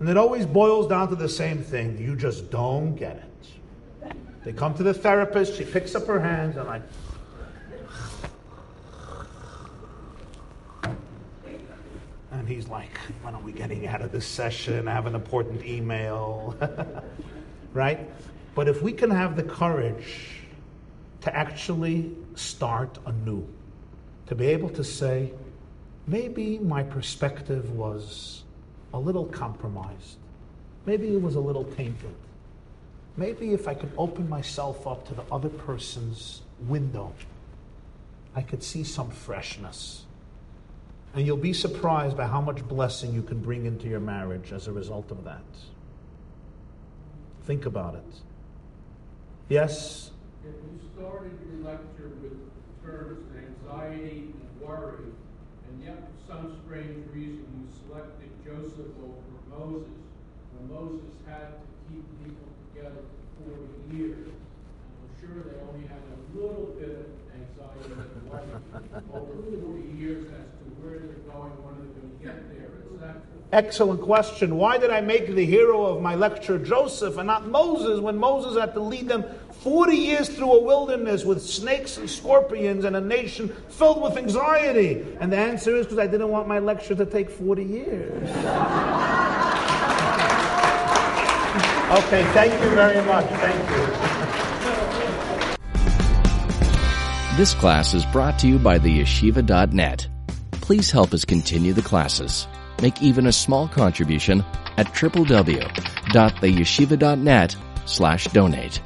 And it always boils down to the same thing you just don't get it. They come to the therapist, she picks up her hands, and like, And he's like, when are we getting out of this session? I have an important email. right? But if we can have the courage to actually start anew, to be able to say, maybe my perspective was a little compromised. Maybe it was a little tainted. Maybe if I could open myself up to the other person's window, I could see some freshness. And you'll be surprised by how much blessing you can bring into your marriage as a result of that. Think about it. Yes? Started your lecture with terms anxiety and worry, and yet for some strange reason you selected Joseph over Moses, when Moses had to keep people together for 40 years, And I'm sure they only had a little bit of anxiety and worry over 40 years as to where they're going, when they're going to get there, that Excellent question. Why did I make the hero of my lecture Joseph and not Moses when Moses had to lead them 40 years through a wilderness with snakes and scorpions and a nation filled with anxiety? And the answer is because I didn't want my lecture to take 40 years. okay, thank you very much. Thank you. This class is brought to you by theyeshiva.net. Please help us continue the classes. Make even a small contribution at www.theyeshiva.net slash donate.